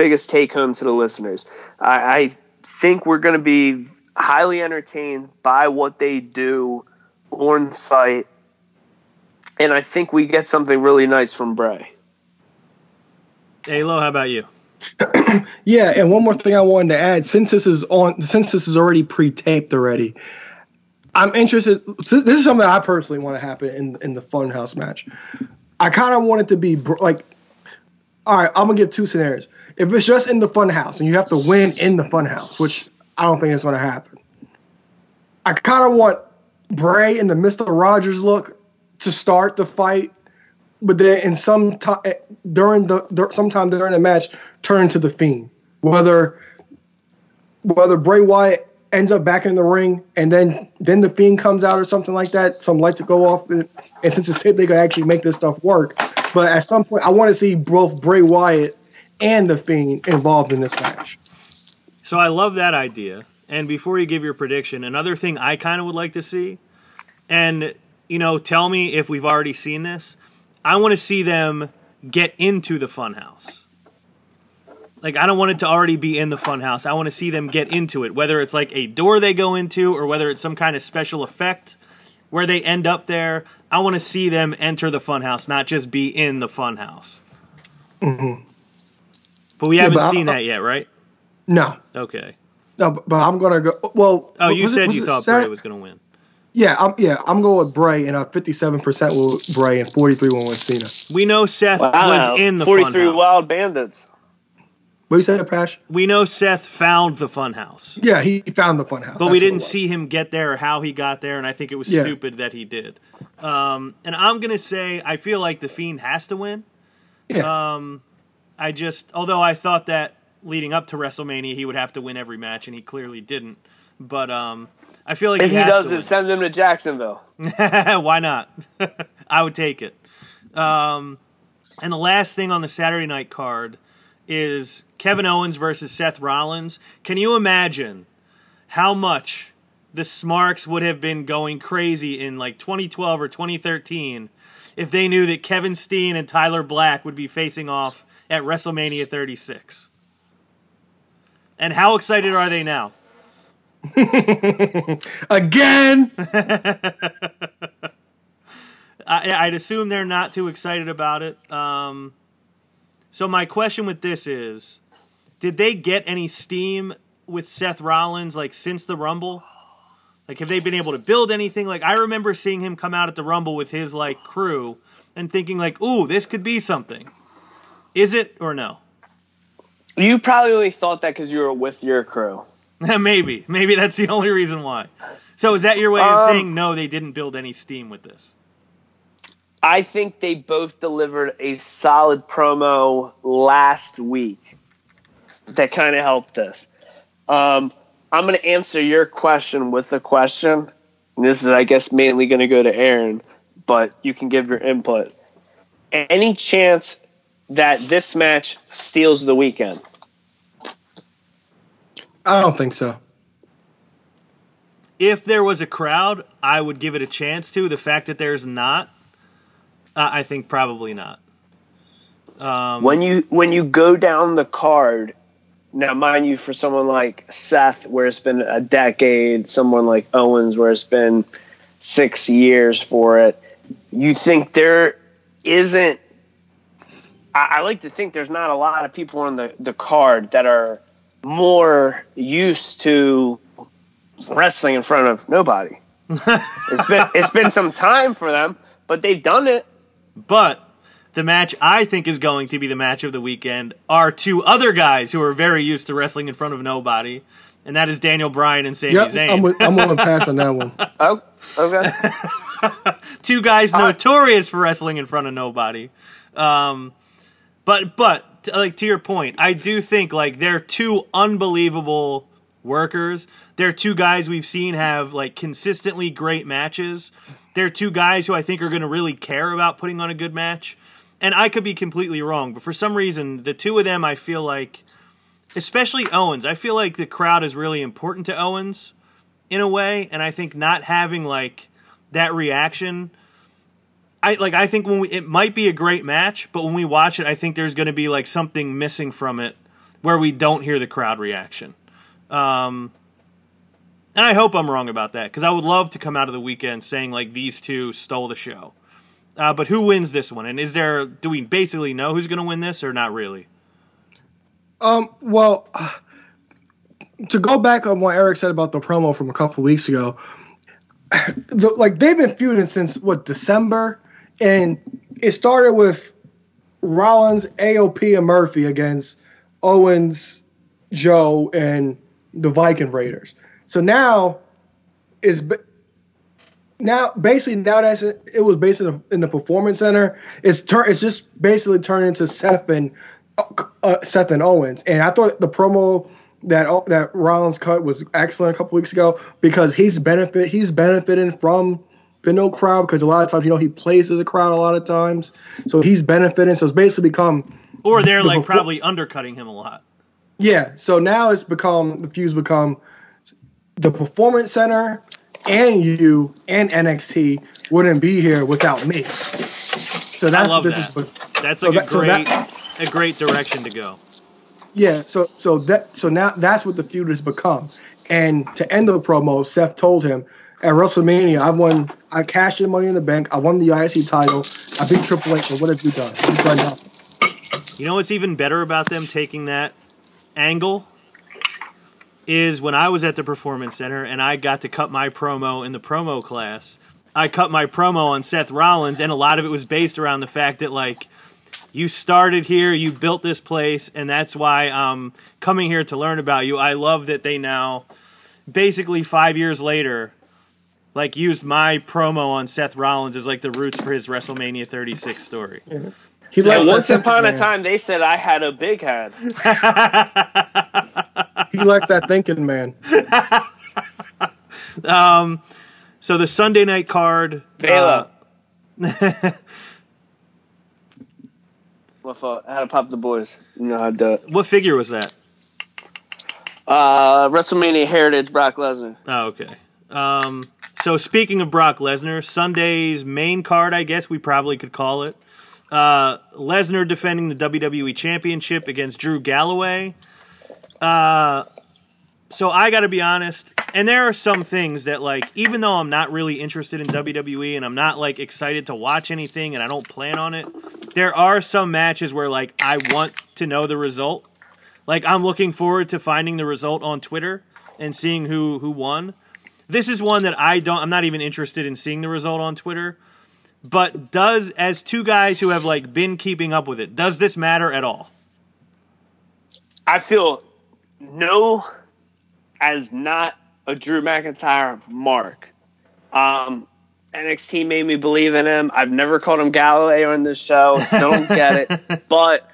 biggest take home to the listeners. I, I think we're going to be highly entertained by what they do on site, and I think we get something really nice from Bray. Alo, how about you? Yeah, and one more thing I wanted to add, since this is on, since this is already pre-taped already, I'm interested. This is something I personally want to happen in in the Funhouse match. I kind of want it to be br- like, all right, I'm gonna give two scenarios. If it's just in the Funhouse and you have to win in the Funhouse, which I don't think is gonna happen, I kind of want Bray in the Mister Rogers look to start the fight, but then in some time eh, during the sometime during the match turn to the Fiend. Whether whether Bray Wyatt ends up back in the ring and then then the Fiend comes out or something like that, some light to go off, and, and since it's taped, they can actually make this stuff work. But at some point, I want to see both Bray Wyatt and the Fiend involved in this match. So I love that idea. And before you give your prediction, another thing I kind of would like to see, and you know, tell me if we've already seen this. I want to see them get into the funhouse. Like I don't want it to already be in the funhouse. I want to see them get into it, whether it's like a door they go into or whether it's some kind of special effect where they end up there. I want to see them enter the funhouse, not just be in the funhouse. But we haven't but seen I- that yet, right? No, Okay. no, but, but I'm gonna go. Well, Oh, you was it- said was you thought Sat- Bray was going to win. Yeah, I'm yeah, I'm going with Bray, and uh, 57 percent with Bray, and 43 will with Cena. We know Seth Wow, was in the 43 funhouse. Wild Bandits. What you say, Pash? We know Seth found the funhouse, Yeah, he found the funhouse, but we didn't see him get there or how he got there, and I think it was Yeah. stupid that he did. Um, and I'm gonna say I feel like the Fiend has to win. Yeah, I just, although I thought that leading up to WrestleMania he would have to win every match, and he clearly didn't. But um, I feel like If he, he does to it, send them to Jacksonville. Why not? I would take it. Um, and the last thing on the Saturday night card is Kevin Owens versus Seth Rollins. Can you imagine how much the Smarks would have been going crazy in like 2012 or 2013 if they knew that Kevin Steen and Tyler Black would be facing off at WrestleMania 36? And how excited are they now? again. I, I'd assume they're not too excited about it. Um, so my question with this is, did they get any steam with Seth Rollins like since the Rumble? Like, have they been able to build anything? Like, I remember seeing him come out at the Rumble with his like crew and thinking like, "Ooh, this could be something." Is it or no? You probably thought that because you were with your crew. maybe, maybe that's the only reason why. So is that your way of Um, saying no? They didn't build any steam with this. I think they both delivered a solid promo last week that kind of helped us. Um, I'm going to answer your question with a question. And this is, I guess, mainly going to go to Aaron, but you can give your input. Any chance that this match steals the weekend? I don't think so. If there was a crowd, I would give it a chance to. The fact that there's not, uh, I think probably not. Um, when you when you go down the card now mind you for someone like seth where it's been a decade someone like owens where it's been six years for it you think there isn't I, I like to think there's not a lot of people on the, the card that are more used to wrestling in front of nobody it's been it's been some time for them but they've done it But the match I think is going to be the match of the weekend are two other guys who are very used to wrestling in front of nobody, and that is Daniel Bryan and Sami Yep, Zayn. I'm with, I'm willing to pass on that one. oh okay two guys notorious for wrestling in front of nobody. Um, but but t- like to your point, I do think like they're two unbelievable workers. They're two guys we've seen have like consistently great matches. They're two guys who I think are going to really care about putting on a good match. And I could be completely wrong, but for some reason, the two of them, I feel like, especially Owens, I feel like the crowd is really important to Owens in a way, and I think not having like that reaction I like I think when we it might be a great match, but when we watch it, I think there's going to be like something missing from it where we don't hear the crowd reaction. Um and I hope I'm wrong about that because I would love to come out of the weekend saying like these two stole the show. Uh, but who wins this one? And is there do we basically know who's going to win this or not really? Um, well, uh, to go back on what Eric said about the promo from a couple weeks ago, the, like they've been feuding since what December, and it started with Rollins, AOP, and Murphy against Owens, Joe, and the Viking Raiders. So now is now basically now that's it, was based in the, in the performance center. It's turn it's just basically turned into Seth and uh, Seth and Owens. And I thought the promo that that Rollins cut was excellent a couple weeks ago because he's benefit he's benefiting from the no crowd because a lot of times you know he plays to the crowd a lot of times, so he's benefiting. So it's basically become Or they're The like perfor- probably undercutting him a lot. yeah. So now it's become the fuse become the performance center and you and NXT wouldn't be here without me. So that's what this that. is. That's So like a that- so great that- a great direction to go. Yeah, so so that so now that's what the feud has become. And to end the promo, Seth told him at WrestleMania, I won, I cashed in Money in the Bank, I won the IC title, I beat Triple H. And what have you done? You've done nothing. You know what's even better about them taking that angle is when I was at the performance center and I got to cut my promo in the promo class. I cut my promo on Seth Rollins and a lot of it was based around the fact that like you started here, you built this place and that's why I'm coming here to learn about you. I love that they now basically 5 years later like used my promo on Seth Rollins as like the roots for his WrestleMania 36 story. He And likes once upon a time, they said I had a big head. man. he likes that thinking man. So the Sunday night card Bela. uh, My fault. I had to pop the boys. You know how to do it. what figure was that? Uh, WrestleMania Heritage Brock Lesnar. Oh, okay. Um, so speaking of Brock Lesnar, Sunday's main card, I guess we probably could call it. Uh, Lesnar defending the WWE Championship against Drew Galloway. Uh, so I got to be honest, and there are some things that like, even though I'm not really interested in WWE and I'm not like excited to watch anything and I don't plan on it, there are some matches where like I want to know the result. Like I'm looking forward to finding the result on Twitter and seeing who who won. This is one that I don't I'm not even interested in seeing the result on Twitter. But does as two guys who have like been keeping up with it, does this matter at all? I feel no as not a Drew McIntyre mark. Um, NXT made me believe in him. I've never called him Galloway on this show. Still don't get it. But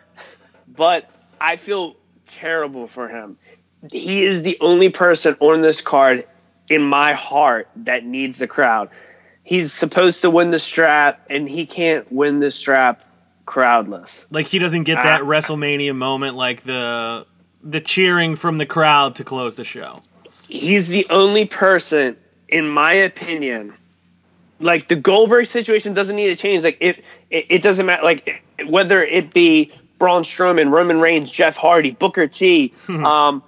but I feel terrible for him. He is the only person on this card in my heart that needs the crowd. He's supposed to win the strap, and he can't win the strap crowdless. Like he doesn't get that Ah. WrestleMania moment, like the the cheering from the crowd to close the show. He's the only person, in my opinion, like the Goldberg situation doesn't need to change. Like it, it, it doesn't matter. Like whether it be Braun Strowman, Roman Reigns, Jeff Hardy, Booker T, um,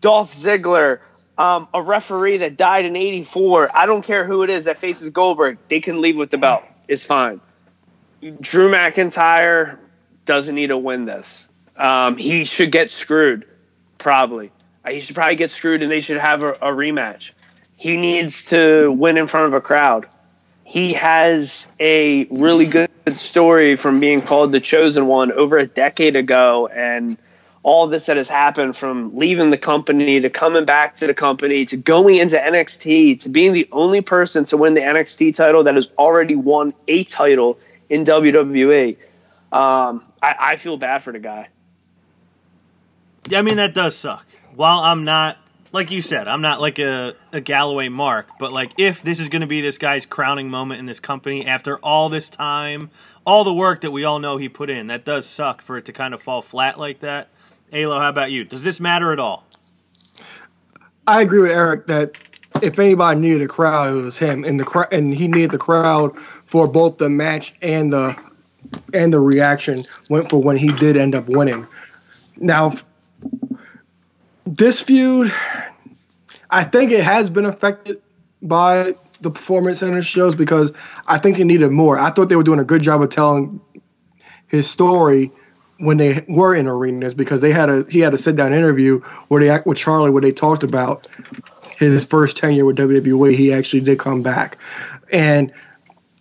Dolph Ziggler, um, a referee that died in '84. I don't care who it is that faces Goldberg. They can leave with the belt. It's fine. Drew McIntyre doesn't need to win this. Um, he should get screwed, probably. Uh, He should probably get screwed, and they should have a, a rematch. He needs to win in front of a crowd. He has a really good story from being called the chosen one over a decade ago, and all this that has happened from leaving the company to coming back to the company to going into NXT to being the only person to win the NXT title that has already won a title in WWE. Um, I, I feel bad for the guy. I mean that does suck. While I'm not like you said, I'm not like a, a Galloway mark, but like if this is going to be this guy's crowning moment in this company after all this time, all the work that we all know he put in, that does suck for it to kind of fall flat like that. Alo, how about you? Does this matter at all? I agree with Eric that if anybody needed a crowd, it was him, and the cr- and he needed the crowd for both the match and the and the reaction went for when he did end up winning. Now, this feud, I think it has been affected by the performance center shows because I think they needed more. I thought they were doing a good job of telling his story when they were in arenas because they had a he had a sit down interview where they with Charlie where they talked about his first tenure with WWE. He actually did come back, and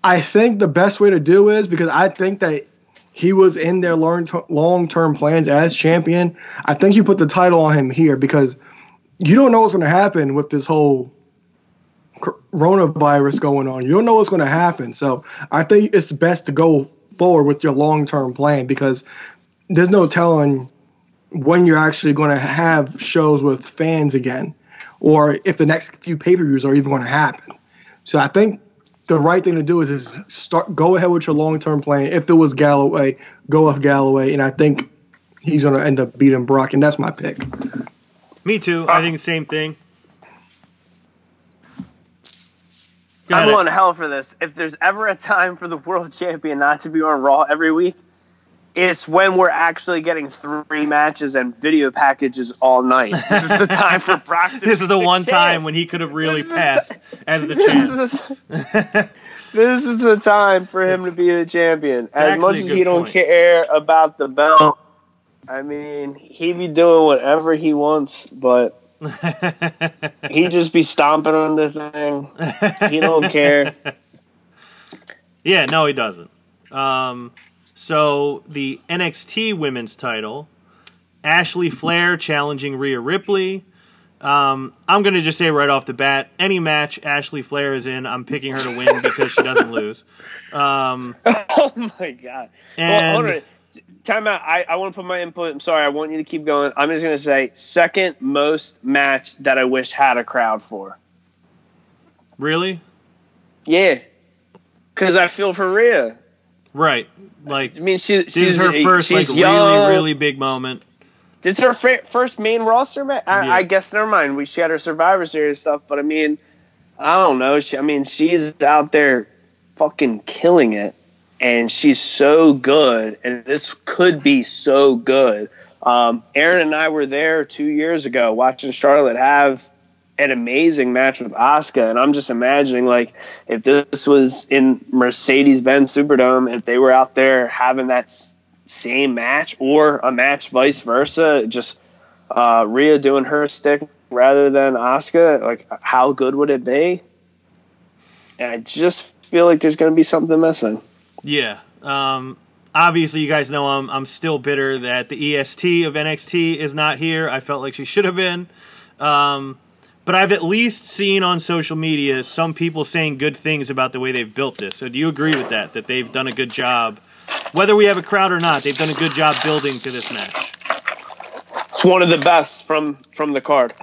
I think the best way to do is because I think that he was in their long term plans as champion. I think you put the title on him here because you don't know what's going to happen with this whole coronavirus going on. You don't know what's going to happen. So I think it's best to go forward with your long term plan because there's no telling when you're actually going to have shows with fans again or if the next few pay per views are even going to happen. So I think the right thing to do is, is start go ahead with your long term plan. If it was Galloway, go with Galloway, and I think he's going to end up beating Brock, and that's my pick. Me too. I think the same thing. Go I'm ahead. going to hell for this. If there's ever a time for the world champion not to be on Raw every week, it's when we're actually getting three matches and video packages all night. This is the time for Brock. To This is the one champ. time when he could have really the passed as the champ. This is, the time for him to be the champion. As much as he don't care about the belt, I mean, he be doing whatever he wants, but he just be stomping on the thing. He don't care. Yeah, no, he doesn't. Um, so the NXT Women's Title, Ashley Flair challenging Rhea Ripley. Um, I'm gonna just say right off the bat, any match Ashley Flair is in, I'm picking her to win because she doesn't lose. Um, Oh my god. well, hold and on. Time out. I, I want to put my input. I'm sorry. I want you to keep going. I'm just going to say second most match that I wish had a crowd for. really, Yeah. Because I feel for Rhea. Right? Like I mean, she, this she's is her first like she's really, young. really big moment. This is her fir- first main roster match. I, Yeah. I guess never mind. We she had her Survivor Series stuff, but I mean, I don't know. She, I mean, she's out there fucking killing it, and she's so good. And this could be so good. Um, Aaron and I were there two years ago watching Charlotte have an amazing match with Asuka, and I'm just imagining like if this was in Mercedes-Benz Superdome, if they were out there having that same match or a match vice versa, just uh, Rhea doing her stick rather than Asuka, like how good would it be? And I just feel like there's going to be something missing. Yeah. Um, obviously, you guys know I'm I'm still bitter that the EST of NXT is not here. I felt like she should have been. Um, but I've at least seen on social media some people saying good things about the way they've built this. So do you agree with that? That they've done a good job, whether we have a crowd or not? They've done a good job building to this match. It's one of the best from from the card.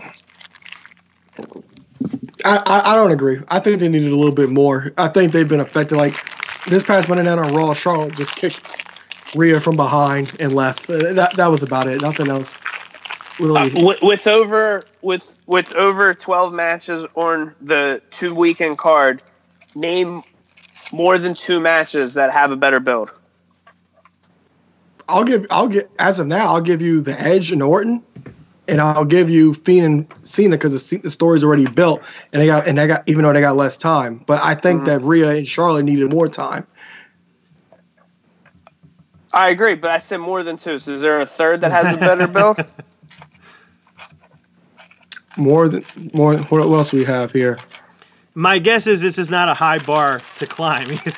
I, I, I don't agree. I think they needed a little bit more. I think they've been affected. Like this past Monday night on Raw, Charlotte just kicked Rhea from behind and left. Uh, That that was about it. Nothing else. Really. Uh, with, with over with with over twelve matches on the two weekend card, name more than two matches that have a better build. I'll give I'll get as of now I'll give you the Edge and Orton, and I'll give you Fiend and Cena because the, the story's already built and they got and they got even though they got less time. But I think that Rhea and Charlotte needed more time. I agree, but I said more than two. So is there a third that has a better build? More than more. What else we have here? My guess is this is not a high bar to climb.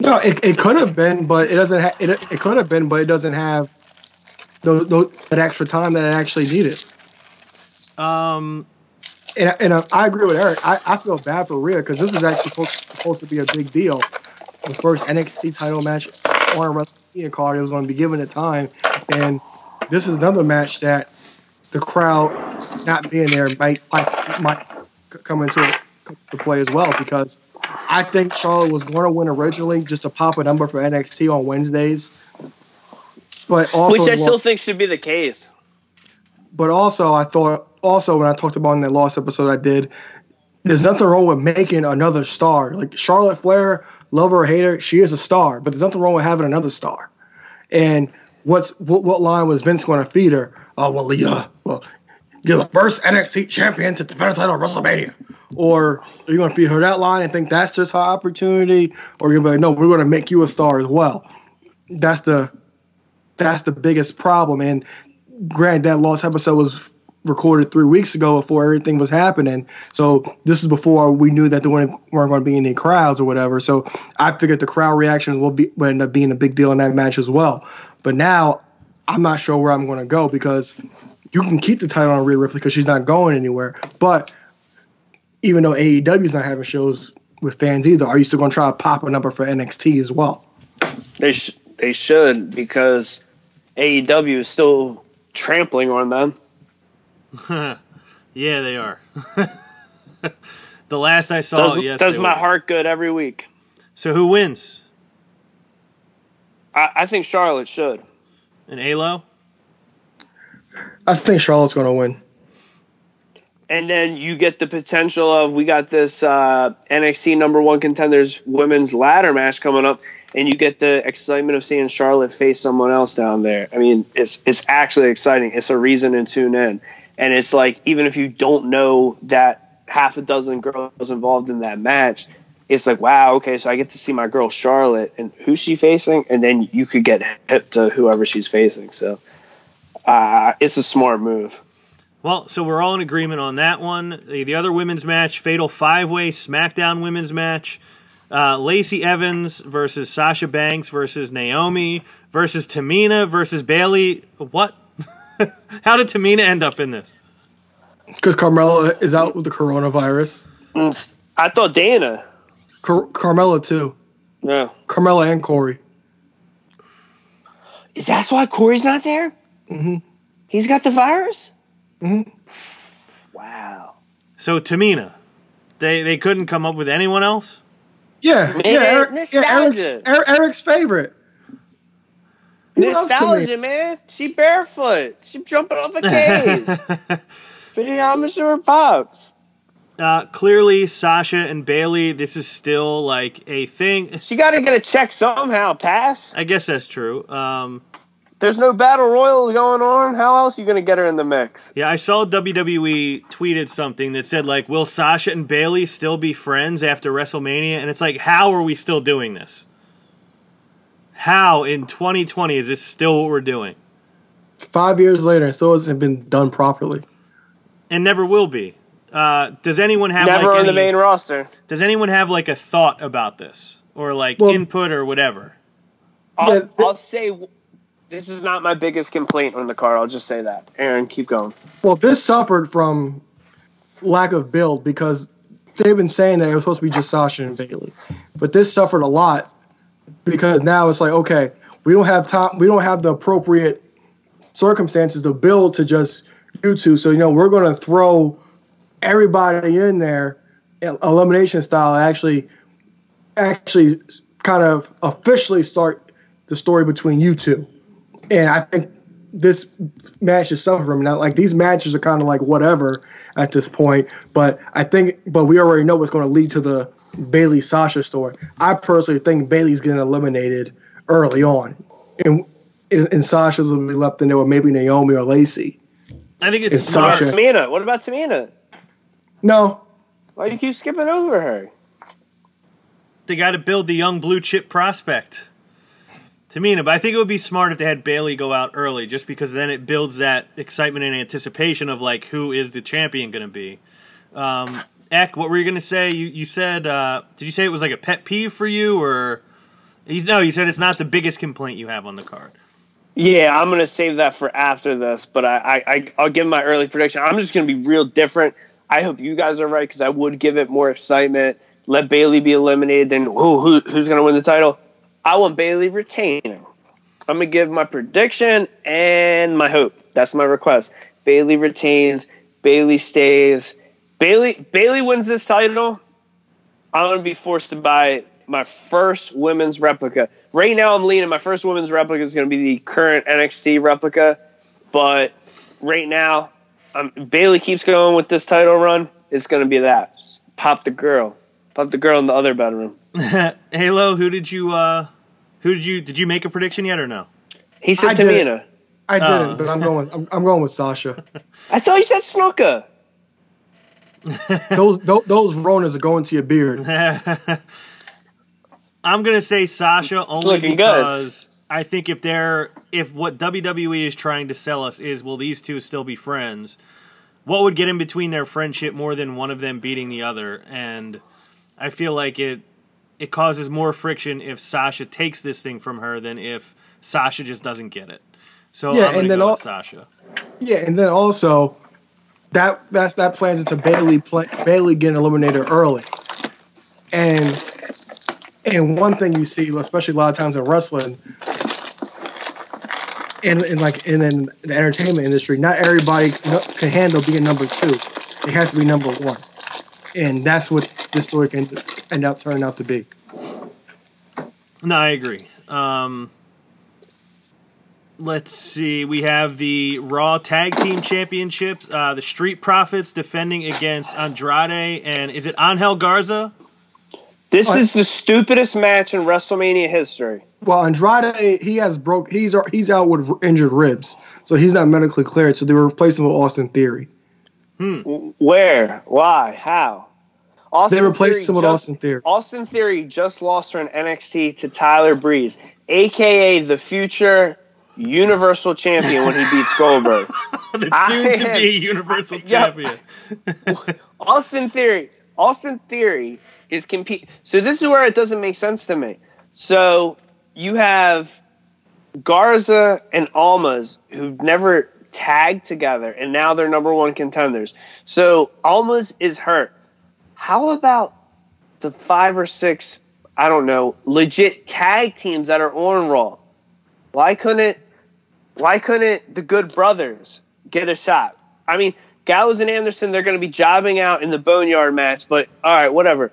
No, it, it could have been, but it doesn't. Ha- it it could have been, but it doesn't have those, those that extra time that it actually needed. um, And, and I, I agree with Eric. I, I feel bad for Rhea because this was actually supposed, supposed to be a big deal. The first NXT title match on a WrestleMania card. It was going to be given a time, and this is another match that the crowd not being there might might, might come into the play as well because I think Charlotte was going to win originally just to pop a number for NXT on Wednesdays, but also Which I still lost- think should be the case. but also I thought also when I talked about in that last episode I did, there's nothing wrong with making another star. Like Charlotte Flair, love her or hate her, she is a star, but there's nothing wrong with having another star. And what's what, what line was Vince going to feed her? Oh well, yeah, uh, well, you're the first NXT champion to defend a title at WrestleMania. Or are you going to feed her that line and think that's just her opportunity? Or you're going to be like, no, we're going to make you a star as well. That's the that's the biggest problem. And granted, that lost episode was recorded three weeks ago before everything was happening. So this is before we knew that there weren't, weren't going to be any crowds or whatever. So I figured the crowd reaction will be will end up being a big deal in that match as well. But now I'm not sure where I'm going to go because you can keep the title on Rhea Ripley because she's not going anywhere. But even though AEW is not having shows with fans either, are you still going to try to pop a number for NXT as well? They sh- they should because AEW is still trampling on them. yeah, they are. the last I saw, Does, yes, does they my were. heart good every week. So who wins? I, I think Charlotte should. An Alo? I think Charlotte's going to win. And then you get the potential of we got this uh, NXT number one contenders women's ladder match coming up, and you get the excitement of seeing Charlotte face someone else down there. I mean, it's it's actually exciting. It's a reason to tune in, and it's like even if you don't know that half a dozen girls involved in that match, it's like wow, okay, so I get to see my girl Charlotte and who's she facing, and then you could get hip to whoever she's facing. So uh, it's a smart move. Well, so we're all in agreement on that one. The, the other women's match, Fatal Five Way SmackDown women's match. Uh, Lacey Evans versus Sasha Banks versus Naomi versus Tamina versus Bayley. What? How did Tamina end up in this? Because Carmella is out with the coronavirus. Mm, I thought Dana. Car- Carmella too. Yeah. Carmella and Corey. Is that's why Corey's not there? Mm-hmm. He's got the virus? Mhm. Wow. So Tamina, they they couldn't come up with anyone else. Yeah, Man, yeah, Eric, yeah Eric's. Er- Eric's favorite. Who Nostalgia, man. She barefoot. She jumping off a cage. Pajamas to her pops. Uh, clearly, Sasha and Bayley. This is still like a thing. She got to get a check somehow, Pass. I guess that's true. Um, There's no battle royal going on. How else are you going to get her in the mix? yeah, I saw WWE tweeted something that said like, "Will Sasha and Bayley still be friends after WrestleMania?" And it's like, how are we still doing this? How in 2020 is this still what we're doing? Five years later, it still hasn't been done properly. And never will be. Uh, does anyone have Never like on the main roster. Does anyone have like a thought about this or like Well- input or whatever? I'll, Yeah, th- I'll say this is not my biggest complaint on the card. I'll just say that. Aaron, keep going. Well, this suffered from lack of build because they've been saying that it was supposed to be just Sasha and Bayley, but this suffered a lot because now it's like okay, we don't have time, we don't have the appropriate circumstances to build to just you two. So you know we're going to throw everybody in there, elimination style. Actually, actually, kind of officially start the story between you two, and I think this match is suffering now. Like these matches are kind of like whatever at this point, but I think, but we already know what's going to lead to the Bayley Sasha story. I personally think Bayley's getting eliminated early on, and and Sasha's will be left in there with maybe Naomi or Lacey. I think it's It's. Sasha. Tamina. What about Tamina? No, Why do you keep skipping over her? They got to build the young blue chip prospect. Tamina, but I think it would be smart if they had Bayley go out early, just because then it builds that excitement and anticipation of like who is the champion going to be. Um, Eck, what were you going to say? You you said uh, did you say it was like a pet peeve for you or? You, no, you said it's not the biggest complaint you have on the card. Yeah, I'm gonna save that for after this, but I, I, I I'll give my early prediction. I'm just gonna be real different. I hope you guys are right because I would give it more excitement. Let Bayley be eliminated, then who, who who's gonna win the title? I want Bayley retaining. I'm gonna give my prediction and my hope. That's my request. Bayley retains. Bayley stays. Bayley Bayley wins this title. I'm gonna be forced to buy my first women's replica. Right now, I'm leaning. My first women's replica is going to be the current NXT replica, but right now, um, Bayley keeps going with this title run. It's going to be that pop the girl, pop the girl in the other bedroom. Halo, who did you uh, who did you did you make a prediction yet or no? He said I did it. Tamina. I didn't, Oh. but I'm going. I'm, I'm going with Sasha. I thought you said Snuka. Those those, those Ronas are going to your beard. I'm gonna say Sasha only looking good. because I think if they're if what WWE is trying to sell us is will these two still be friends? What would get in between their friendship more than one of them beating the other? And I feel like it it causes more friction if Sasha takes this thing from her than if Sasha just doesn't get it. So Yeah, and then with Sasha. Yeah, and then also that that that plans into Bayley play, Bayley getting eliminated early, and and one thing you see, especially a lot of times in wrestling, and in like in, in the entertainment industry, not everybody can handle being number two. They have to be number one, and that's what this story can end up turning out to be. No, I agree. Um, let's see. We have the Raw Tag Team Championships. Uh, the Street Profits defending against Andrade and is it Angel Garza? This is the stupidest match in WrestleMania history. Well, Andrade, he has broke. He's he's out with injured ribs, so he's not medically cleared. So they were replacing him with Austin Theory. Hmm. Where? Why? How? Austin They replaced Theory him with just- Austin Theory. Austin Theory just lost her in NXT to Tyler Breeze, aka the future Universal Champion when he beats Goldberg. The I soon to be Universal Yep. Champion. Austin Theory. Austin Theory is compete. So this is where it doesn't make sense to me. So you have Garza and Almas who've never tagged together, and now they're number one contenders. So Almas is hurt. How about the five or six? I don't know, legit tag teams that are on Raw. Why couldn't why couldn't the Good Brothers get a shot? I mean, Gallows and Anderson, they're going to be jobbing out in the Boneyard match, but all right, whatever.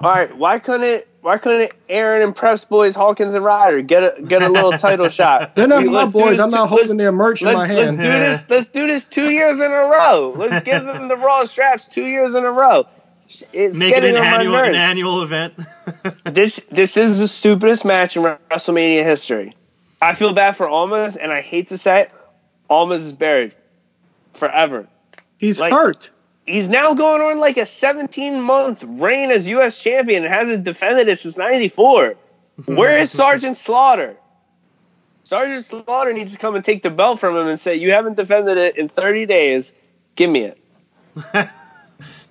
All right, why couldn't why couldn't Aaron and Preps boys, Hawkins and Ryder get a get a little title shot? They're not my let's do boys. I'm not holding their merch in Let's, my let's do this. Let's do this two years in a row. Let's give them the Raw straps two years in a row. It's Make it an on my annual an annual event. This this is the stupidest match in WrestleMania history. I feel bad for Almas, and I hate to say it, Almas is buried forever. He's like- hurt. He's now going on like a 17 month reign as U.S. champion and hasn't defended it since '94. Where is Sergeant Slaughter? Sergeant Slaughter needs to come and take the belt from him and say, "You haven't defended it in 30 days. Give me it."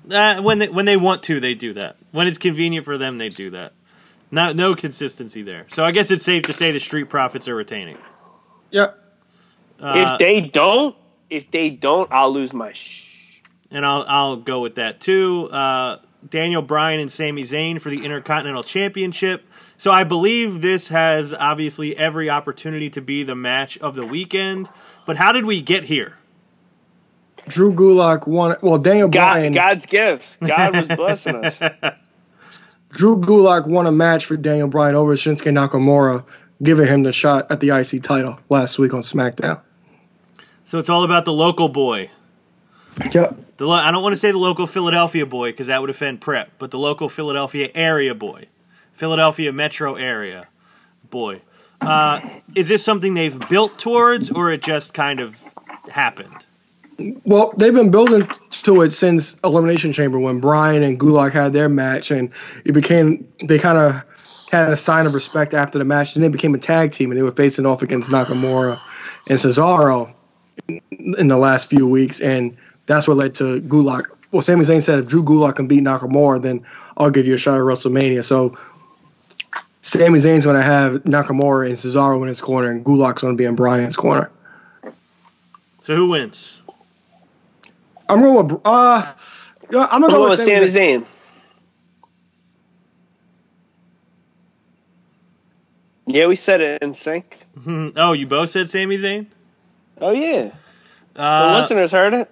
Uh, when they when they want to, they do that. When it's convenient for them, they do that. No, no consistency there. So I guess it's safe to say the Street Profits are retaining. Yep. Uh, if they don't, if they don't, I'll lose my. Sh- and I'll I'll go with that too. Uh, Daniel Bryan and Sami Zayn for the Intercontinental Championship. So I believe this has obviously every opportunity to be the match of the weekend. But how did we get here? Drew Gulak won. Well, Daniel Bryan. God's gift. God was blessing us. Drew Gulak won a match for Daniel Bryan over Shinsuke Nakamura, giving him the shot at the IC title last week on SmackDown. So it's all about the local boy. Yep. The lo- I don't want to say the local Philadelphia boy because that would offend Prep, but the local Philadelphia area boy, Philadelphia metro area boy. Uh, is this something they've built towards, or it just kind of happened? Well, they've been building to it since Elimination Chamber when Bryan and Gulak had their match, and it became they kind of had a sign of respect after the match, and they became a tag team, and they were facing off against Nakamura and Cesaro in the last few weeks, and that's what led to Gulak. Well, Sami Zayn said if Drew Gulak can beat Nakamura, then I'll give you a shot at WrestleMania. So Sami Zayn's going to have Nakamura and Cesaro in his corner, and Gulak's going to be in Bryan's corner. So who wins? I'm going with uh, yeah, I'm gonna go with with Sami Zayn. Yeah, we said it in sync. oh, you both said Sami Zayn. Oh yeah, the Uh, listeners heard it.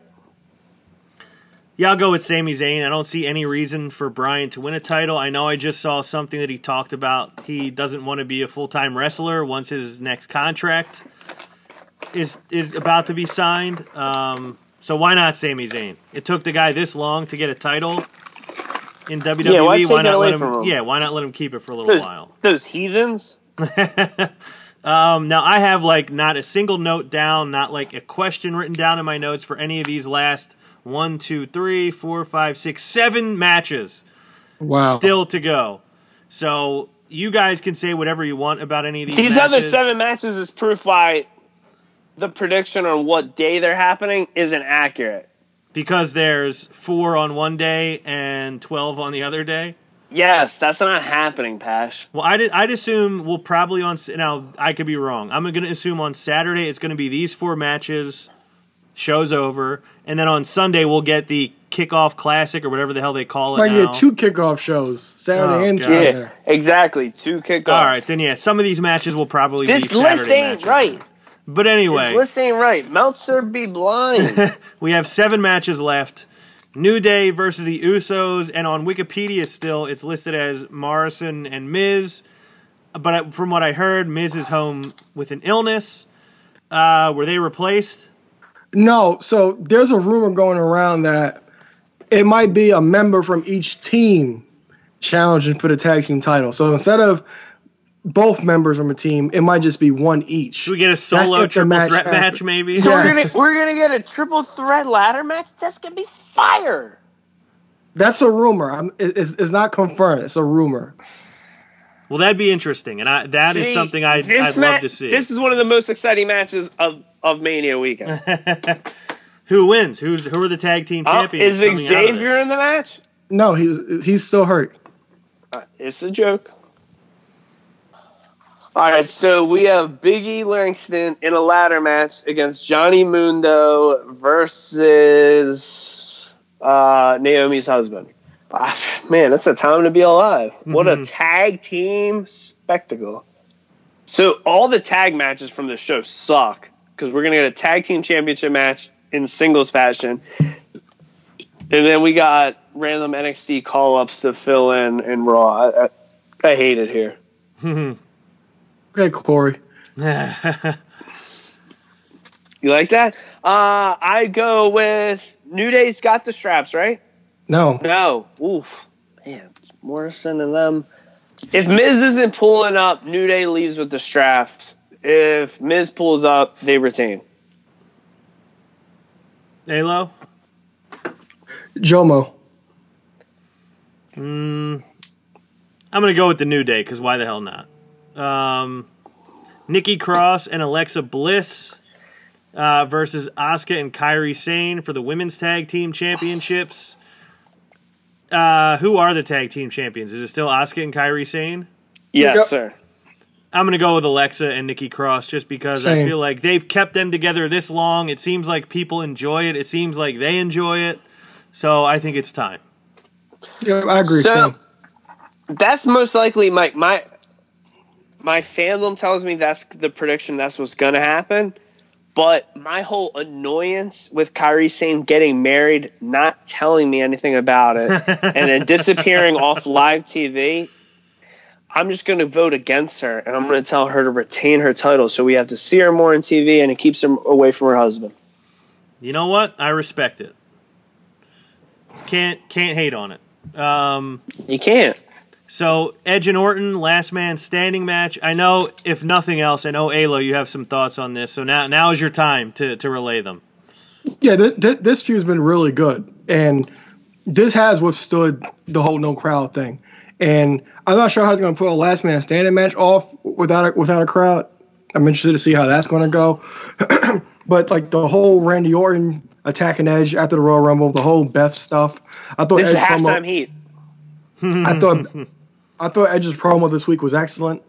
Yeah, I'll go with Sami Zayn. I don't see any reason for Bryan to win a title. I know I just saw something that he talked about. He doesn't want to be a full time wrestler once his next contract is is about to be signed. Um, so why not Sami Zayn? It took the guy this long to get a title in WWE. Yeah, why take it not away let him? from him? Yeah, why not let him keep it for a little Those, while? those heathens. Um, now I have like not a single note down, not like a question written down in my notes for any of these last one, two, three, four, five, six, seven matches Wow. still to go. So you guys can say whatever you want about any of these. These other seven matches is proof why the prediction on what day they're happening isn't accurate. because there's four on one day and twelve on the other day. Yes, that's not happening, Pash. Well, I'd, I'd assume we'll probably on now. I could be wrong. I'm going to assume on Saturday it's going to be these four matches. Show's over, and then on Sunday we'll get the kickoff classic or whatever the hell they call it Might now. get two kickoff shows, Saturday Oh, and God. Sunday. Yeah, exactly. Two kickoffs. All right, then yeah, some of these matches will probably This be list Saturday ain't matches. right. But anyway, This list ain't right. Meltzer be blind. we have seven matches left. New Day versus the Usos, and on Wikipedia still it's listed as Morrison and Miz. But from what I heard, Miz is home with an illness. Uh, were they replaced? No, so there's a rumor going around that it might be a member from each team challenging for the tag team title. So instead of both members from a team, it might just be one each. Should we get a solo triple match threat happens. match, maybe? so we're gonna we're gonna get a triple threat ladder match. That's gonna be fire. That's a rumor. I'm, it- it's, it's not confirmed. It's a rumor. Well, that'd be interesting, and I, that is See, something I'd, I'd ma- love to see. This is one of the most exciting matches of of Mania weekend. Who wins? Who's who are the tag team Oh, champions? is coming out of Xavier this? in the match? No, he's he's still hurt. Uh, It's a joke. All right, so we have Biggie Langston in a ladder match against Johnny Mundo versus uh, Naomi's husband. Man, that's a time to be alive. What a tag team spectacle. So, all the tag matches from this show suck because we're going to get a tag team championship match in singles fashion. And then we got random NXT call ups to fill in in Raw. I, I, I hate it here. Okay, Corey. You like that? Uh, I go with New Day's got the straps, right? No. No. Oof. Man, Morrison and them. If Miz isn't pulling up, New Day leaves with the straps. If Miz pulls up, they retain. Halo? Jomo. I'm gonna go with the New Day because why the hell not? Um, Nikki Cross and Alexa Bliss uh, versus Asuka and Kairi Sane for the women's tag team championships. Uh, who are the tag team champions? Is it still Asuka and Kairi Sane? Yes, Yep. sir. I'm gonna go with Alexa and Nikki Cross just because I feel like they've kept them together this long. It seems like people enjoy it. It seems like they enjoy it. So I think it's time. Yeah, I agree. So Sam. that's most likely my my my fandom tells me that's the prediction. That's what's gonna happen. But my whole annoyance with Kairi Sane getting married, not telling me anything about it, and then disappearing off live TV, I'm just going to vote against her, and I'm going to tell her to retain her title. So we have to see her more on TV, and it keeps her away from her husband. You know what? I respect it. Can't can't hate on it. Um, You can't. So Edge and Orton, last man standing match. I know, if nothing else, I know Ayla, you have some thoughts on this. So now now is your time to to relay them. Yeah, th- th- this feud's been really good, and this has withstood the whole no crowd thing. And I'm not sure how they're going to put a last man standing match off without a, without a crowd. I'm interested to see how that's going to go. but like the whole Randy Orton attacking Edge after the Royal Rumble, the whole Beth stuff. I thought This is Edge promo- halftime heat. I thought I thought Edge's promo this week was excellent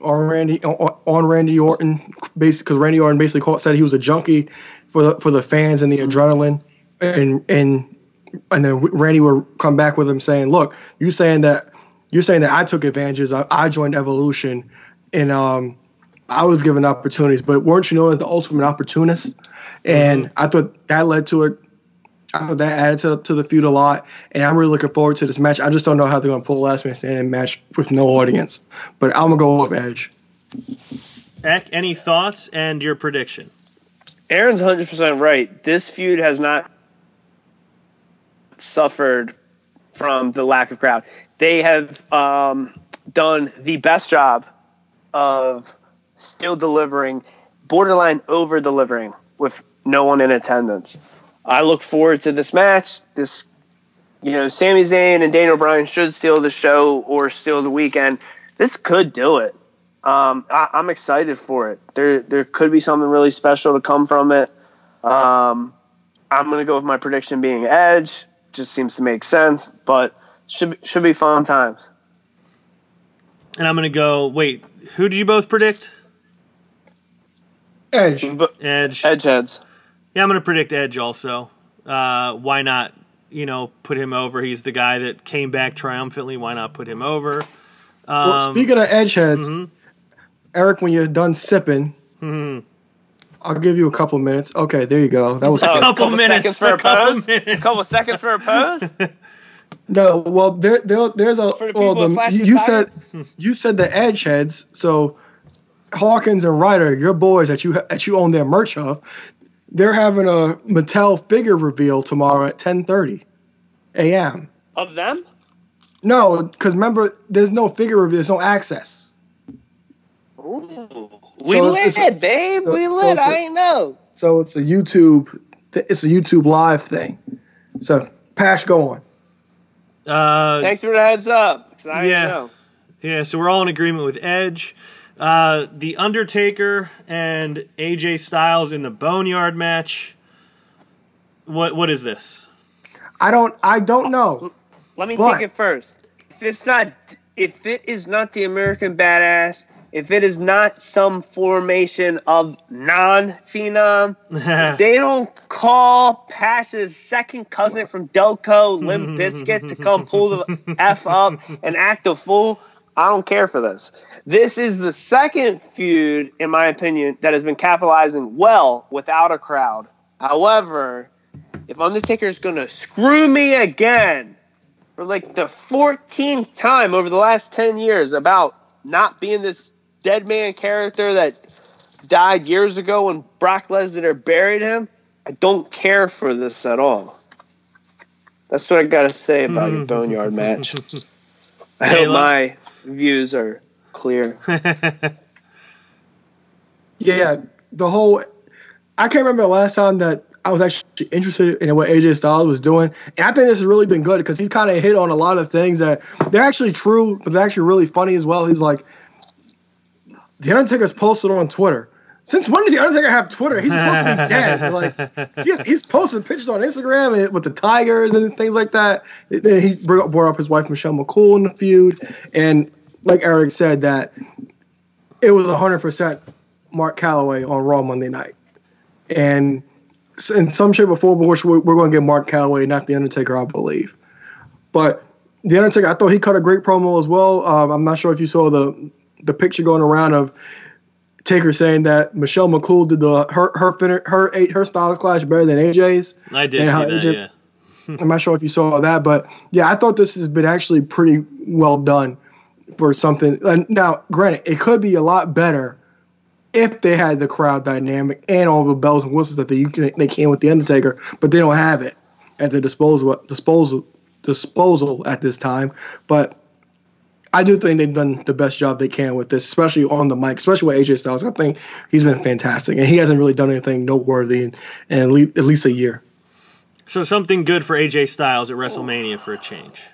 on Randy on, on Randy Orton, basically because Randy Orton basically called, said he was a junkie for the for the fans and the adrenaline, and and and then Randy would come back with him saying, "Look, you saying that you're saying that I took advantages, I, I joined Evolution, and um, I was given opportunities, but weren't you known as the ultimate opportunist?" And I thought that led to it. I thought that added to, to the feud a lot, and I'm really looking forward to this match. I just don't know how they're going to pull a last man standing match with no audience, but I'm gonna go with Edge. Eck, any thoughts and your prediction? Aaron's 100% right. This feud has not suffered from the lack of crowd. They have um, done the best job of still delivering, borderline over delivering with no one in attendance. I look forward to this match. This, you know, Sami Zayn and Daniel Bryan should steal the show or steal the weekend. This could do it. Um, I, I'm excited for it. There, there could be something really special to come from it. Um, I'm going to go with my prediction being Edge. Just seems to make sense, but should should be fun times. And I'm going to go. Wait, who did you both predict? Edge. Edge. Edge heads. Yeah, I'm going to predict Edge also. Uh, why not? You know, put him over. He's the guy that came back triumphantly. Why not put him over? Well, Um, speaking of Edge heads, mhm. Eric, when you're done sipping, Mhm. I'll give you a couple minutes. Okay, there you go. That was Oh, couple couple minutes, for a a couple pose. minutes. A couple seconds for a pose. no. Well, there, there there's a the well. The, flashy you tires? said you said the Edge heads. So Hawkins and Ryder, your boys that you that you own their merch of, they're having a Mattel figure reveal tomorrow at 10:30 a.m. Of them? No, because remember, there's no figure reveal. There's no access. Ooh. We So lit, it's- it's- babe. so- we so lit. it's a- I know. So it's a YouTube. It's a YouTube live thing. So Pash, go on. Uh, Thanks for the heads up. I Yeah. know. Yeah, so we're all in agreement with Edge. Uh, the Undertaker and AJ Styles in the Boneyard match. What what is this? I don't. I don't know. Let me But- take it first. If it's not, if it is not the American Badass, if it is not some formation of non-phenom, they don't call Pash's second cousin from Delco, Limp Bizkit, to come pull the f up and act a fool. I don't care for this. This is the second feud, in my opinion, that has been capitalizing well without a crowd. However, if Undertaker's gonna screw me again for like the 14th time over the last 10 years about not being this dead man character that died years ago when Brock Lesnar buried him, I don't care for this at all. That's what I gotta say about your Boneyard match. I hope my views are clear. Yeah, the whole. I can't remember the last time that I was actually interested in what AJ Styles was doing, and I think this has really been good because he's kind of hit on a lot of things that they're actually true, but they're actually really funny as well. He's like, the Undertaker's posted on Twitter. Since when does the Undertaker have Twitter? He's supposed to be dead. Like he's, he's posting pictures on Instagram with the Tigers and things like that. He brought brought up his wife Michelle McCool in the feud, and like Eric said, that it was hundred percent Mark Calaway on Raw Monday night, and in some shape or form, we're, we're going to get Mark Calaway, not the Undertaker, I believe. But the Undertaker, I thought he cut a great promo as well. Um, I'm not sure if you saw the the picture going around of Taker saying that Michelle McCool did the her her her her, her styles clash better than AJ's. I did see that. AJ, yeah. I'm not sure if you saw that, but yeah, I thought this has been actually pretty well done for something. And now, granted, it could be a lot better if they had the crowd dynamic and all the bells and whistles that they they can with the Undertaker, but they don't have it at their disposal disposal disposal at this time. But I do think they've done the best job they can with this, especially on the mic, especially with AJ Styles. I think he's been fantastic, and he hasn't really done anything noteworthy in, in at least a year. So something good for AJ Styles at WrestleMania for a change,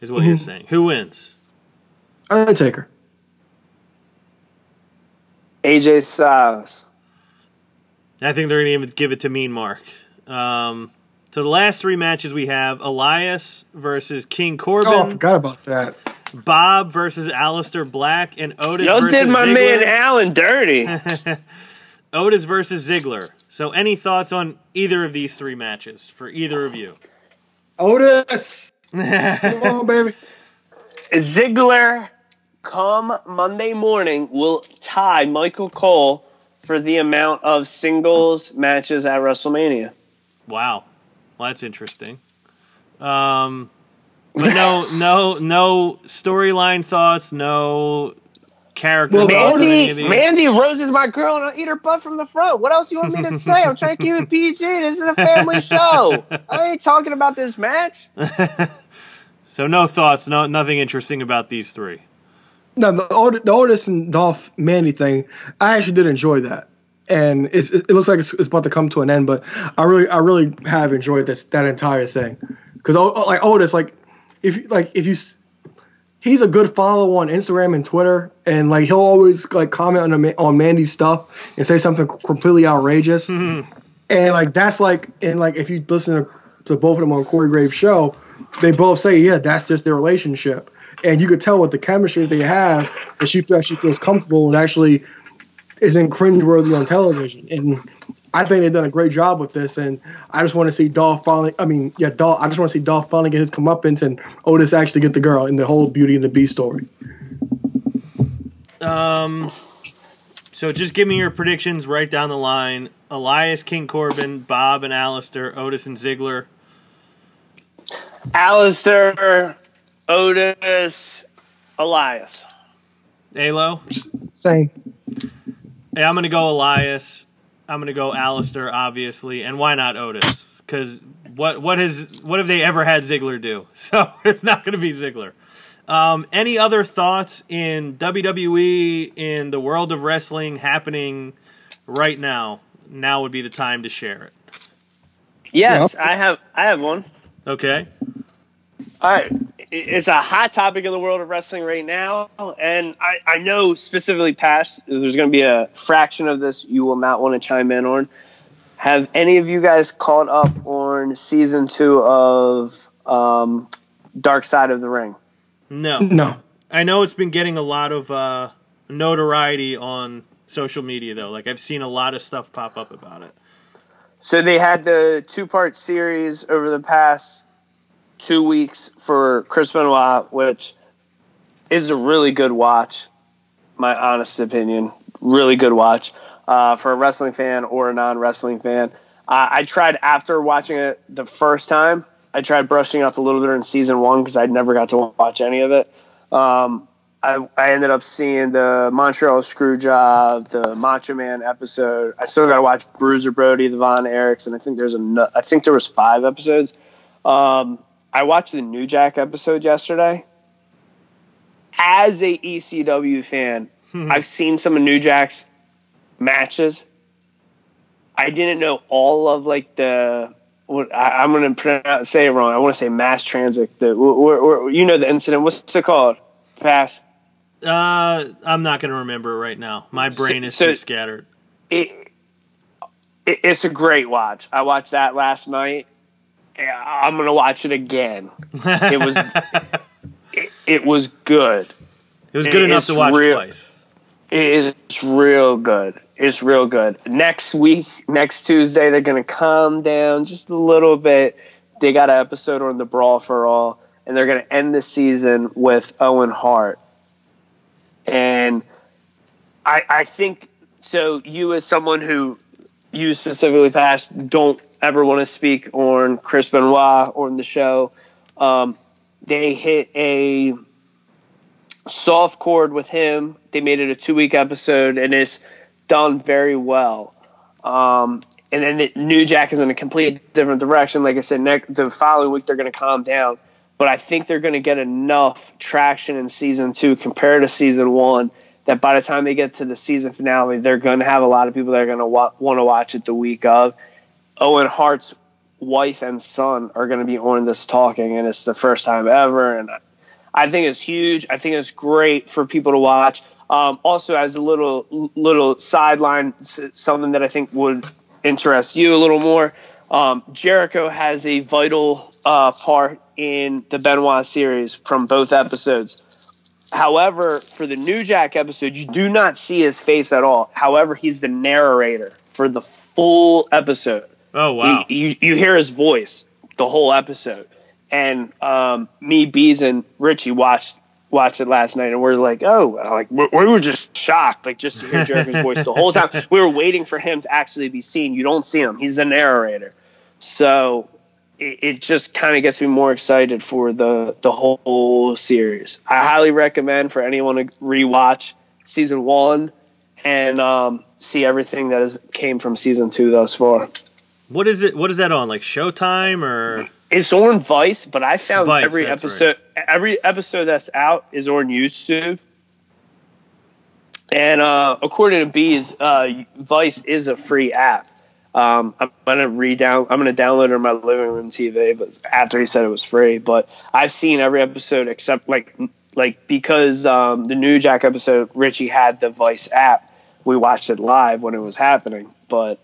is what mm-hmm. you're saying. Who wins? Undertaker. AJ Styles. I think they're going to give it to Mean Mark. Um, so the last three matches we have Elias versus King Corbin. Oh, forgot about that. Bob versus Aleister Black and Otis. Y'all did my Ziggler. man Alan dirty. Otis versus Ziggler. So, any thoughts on either of these three matches for either of you? Otis, come on, baby. Ziggler, come Monday morning, will tie Michael Cole for the amount of singles matches at WrestleMania. Wow, well, that's interesting. Um, but no, no, no storyline thoughts. No character. Well, Mandy, Mandy Rose is my girl, and I'll eat her butt from the front. What else do you want me to say? I'm trying to keep it PG. This is a family show. I ain't talking about this match. so no thoughts, no nothing interesting about these three. No, the, the Otis and Dolph Mandy thing, I actually did enjoy that, and it looks like it's, it's, about to come to an end. But I really, I really have enjoyed this that entire thing because oh, oh, like Otis, like if like if you he's a good follow on Instagram and Twitter, and like he'll always like comment on on Mandy's stuff and say something completely outrageous, mm-hmm. and like that's like and like if you listen to, to both of them on Corey Graves' show, they both say yeah that's just their relationship, and you could tell with the chemistry they have that she actually feels comfortable and actually isn't cringeworthy on television, and I think they've done a great job with this, and I just want to see Dolph finally. I mean, yeah, Dolph. I just want to see Dolph finally get his comeuppance, and Otis actually get the girl in the whole Beauty and the Beast story. Um. So just give me your predictions right down the line: Elias, King Corbin, Bob and Aleister, Otis and Ziggler. Aleister, Otis, Elias. Alo. Same. Hey, I'm gonna go Elias. I'm going to go Aleister, obviously, and why not Otis? Because what what has what have they ever had Ziggler do? So it's not going to be Ziggler. Um, any other thoughts in WWE in the world of wrestling happening right now? Now would be the time to share it. Yes, I have. I have one. Okay. All right it's a hot topic in the world of wrestling right now, and I, I know specifically past there's going to be a fraction of this you will not want to chime in on. Have any of you guys caught up on season two of um, Dark Side of the Ring? No, no. I know it's been getting a lot of uh, notoriety on social media though. Like I've seen a lot of stuff pop up about it. So they had the two part series over the past two weeks for Chris Benoit, which is a really good watch. My honest opinion, really good watch uh, for a wrestling fan or a non-wrestling fan. Uh, I tried after watching it the first time. I tried brushing up a little bit in season one because I never got to watch any of it. Um, I, I ended up seeing the Montreal Screwjob, the Macho Man episode. I still got to watch Bruiser Brody, the Von Erichs, and I think there's a I think there was five episodes. Um, I watched the New Jack episode yesterday. As a ECW fan, hmm. I've seen some of New Jack's matches. I didn't know all of like the what I, am going to say it wrong. I want to say mass transit. The you know the incident. What's it called? Pass. Uh, I'm not going to remember it right now. My brain so, is so too scattered. It, it, it's a great watch. I watched that last night I'm gonna watch it again. It was it, it, was good. It was good it, enough to watch real, twice. It's real good. It's real good. Next week, next Tuesday, they're gonna calm down just a little bit. They got an episode on the Brawl for All, and they're gonna end the season with Owen Hart. And I, I think so. You, as someone who you specifically past don't ever want to speak on Chris Benoit or on the show. Um, they hit a soft chord with him. They made it a two week episode, and it's done very well. Um, and then the New Jack is in a completely different direction. Like I said, next the following week they're going to calm down, but I think they're going to get enough traction in season two compared to season one that by the time they get to the season finale, they're going to have a lot of people that are going to wa- want to watch it the week of. Owen Hart's wife and son are going to be on this talking, and it's the first time ever. And I think it's huge. I think it's great for people to watch. Um, also, as a little little sideline, something that I think would interest you a little more. Um, Jericho has a vital uh, part in the Benoit series from both episodes. However, for the New Jack episode, you do not see his face at all. However, he's the narrator for the full episode. Oh wow! He, you you hear his voice the whole episode, and um, me, Bees, and Richie watched watched it last night, and we're like, oh, like we we were just shocked, like just to hear Jericho's voice the whole time. We were waiting for him to actually be seen. You don't see him; he's the narrator. So it, it just kind of gets me more excited for the the whole series. I highly recommend for anyone to rewatch season one and um, see everything that has came from season two thus far. What is it? What is that on? Like Showtime or? It's on Vice, but I found Vice, every episode every episode that's out is on YouTube. And uh, according to Bees, uh, Vice is a free app. Um, I'm gonna redown. I'm gonna download it on my living room TV, but after he said it was free. But I've seen every episode except like like because um, the New Jack episode, Richie had the Vice app. We watched it live when it was happening, but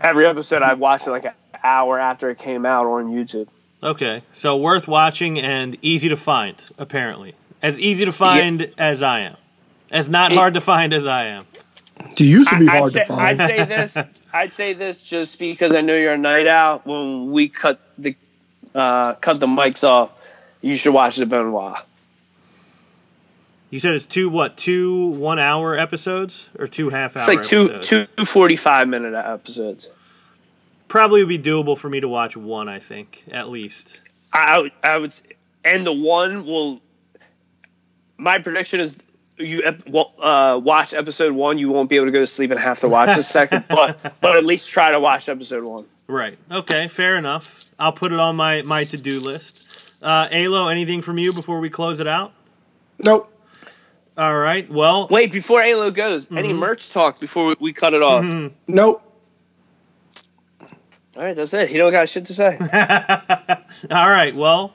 every episode I watched it like an hour after it came out on YouTube. Okay, so worth watching and easy to find. Apparently, as easy to find yeah. as I am, as not it, hard to find as I am. You used to be I, hard say, to find. I'd say this. I'd say this just because I know you're a night out. When we cut the uh, cut the mics off, you should watch the Benoit. You said it's two what two one hour episodes or two half hour? It's like two episodes? two forty five minute episodes. Probably would be doable for me to watch one. I think at least. I I would, and the one will. My prediction is you uh, watch episode one, you won't be able to go to sleep and have to watch the second, but but at least try to watch episode one. Right. Okay. Fair enough. I'll put it on my my to do list. Uh, Alo, anything from you before we close it out? Nope. All right. Well, wait. Before Alo goes, mm-hmm. any merch talk before we, we cut it off? Mm-hmm. Nope. All right, that's it. He don't got shit to say. All right. Well,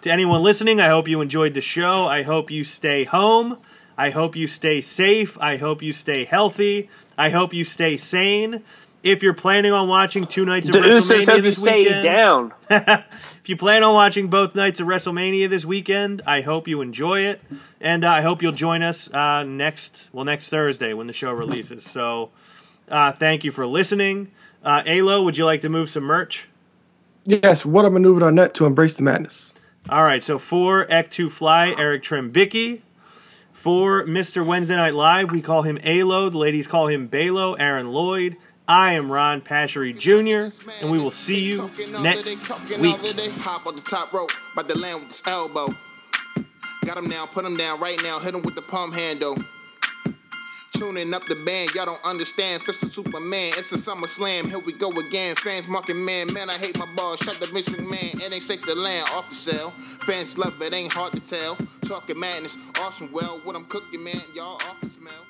to anyone listening, I hope you enjoyed the show. I hope you stay home. I hope you stay safe. I hope you stay healthy. I hope you stay sane. If you're planning on watching two nights of the WrestleMania this weekend, down. if you plan on watching both nights of WrestleMania this weekend, I hope you enjoy it, and uh, I hope you'll join us uh, next well next Thursday when the show releases. So, uh, thank you for listening. Uh, Alo, would you like to move some merch? Yes. What a maneuver.net to embrace the madness. All right. So for Ek2 Fly, Eric Trembicki. For Mr. Wednesday Night Live, we call him Alo. The ladies call him Balo, Aaron Lloyd. I am Ron Pashery Jr., and we will see you next week. Hop on the top rope, by the land with his elbow. Got him now, put him down right now, hit him with the palm handle. Tuning up the band, y'all don't understand. Fist of Superman, it's a summer slam. Here we go again. Fans marking man, man, I hate my balls. Shut the Vince McMahon, it ain't safe to land off the cell. Fans love it, ain't hard to tell. Talking madness, awesome. Well, what I'm cooking, man, y'all off the smell.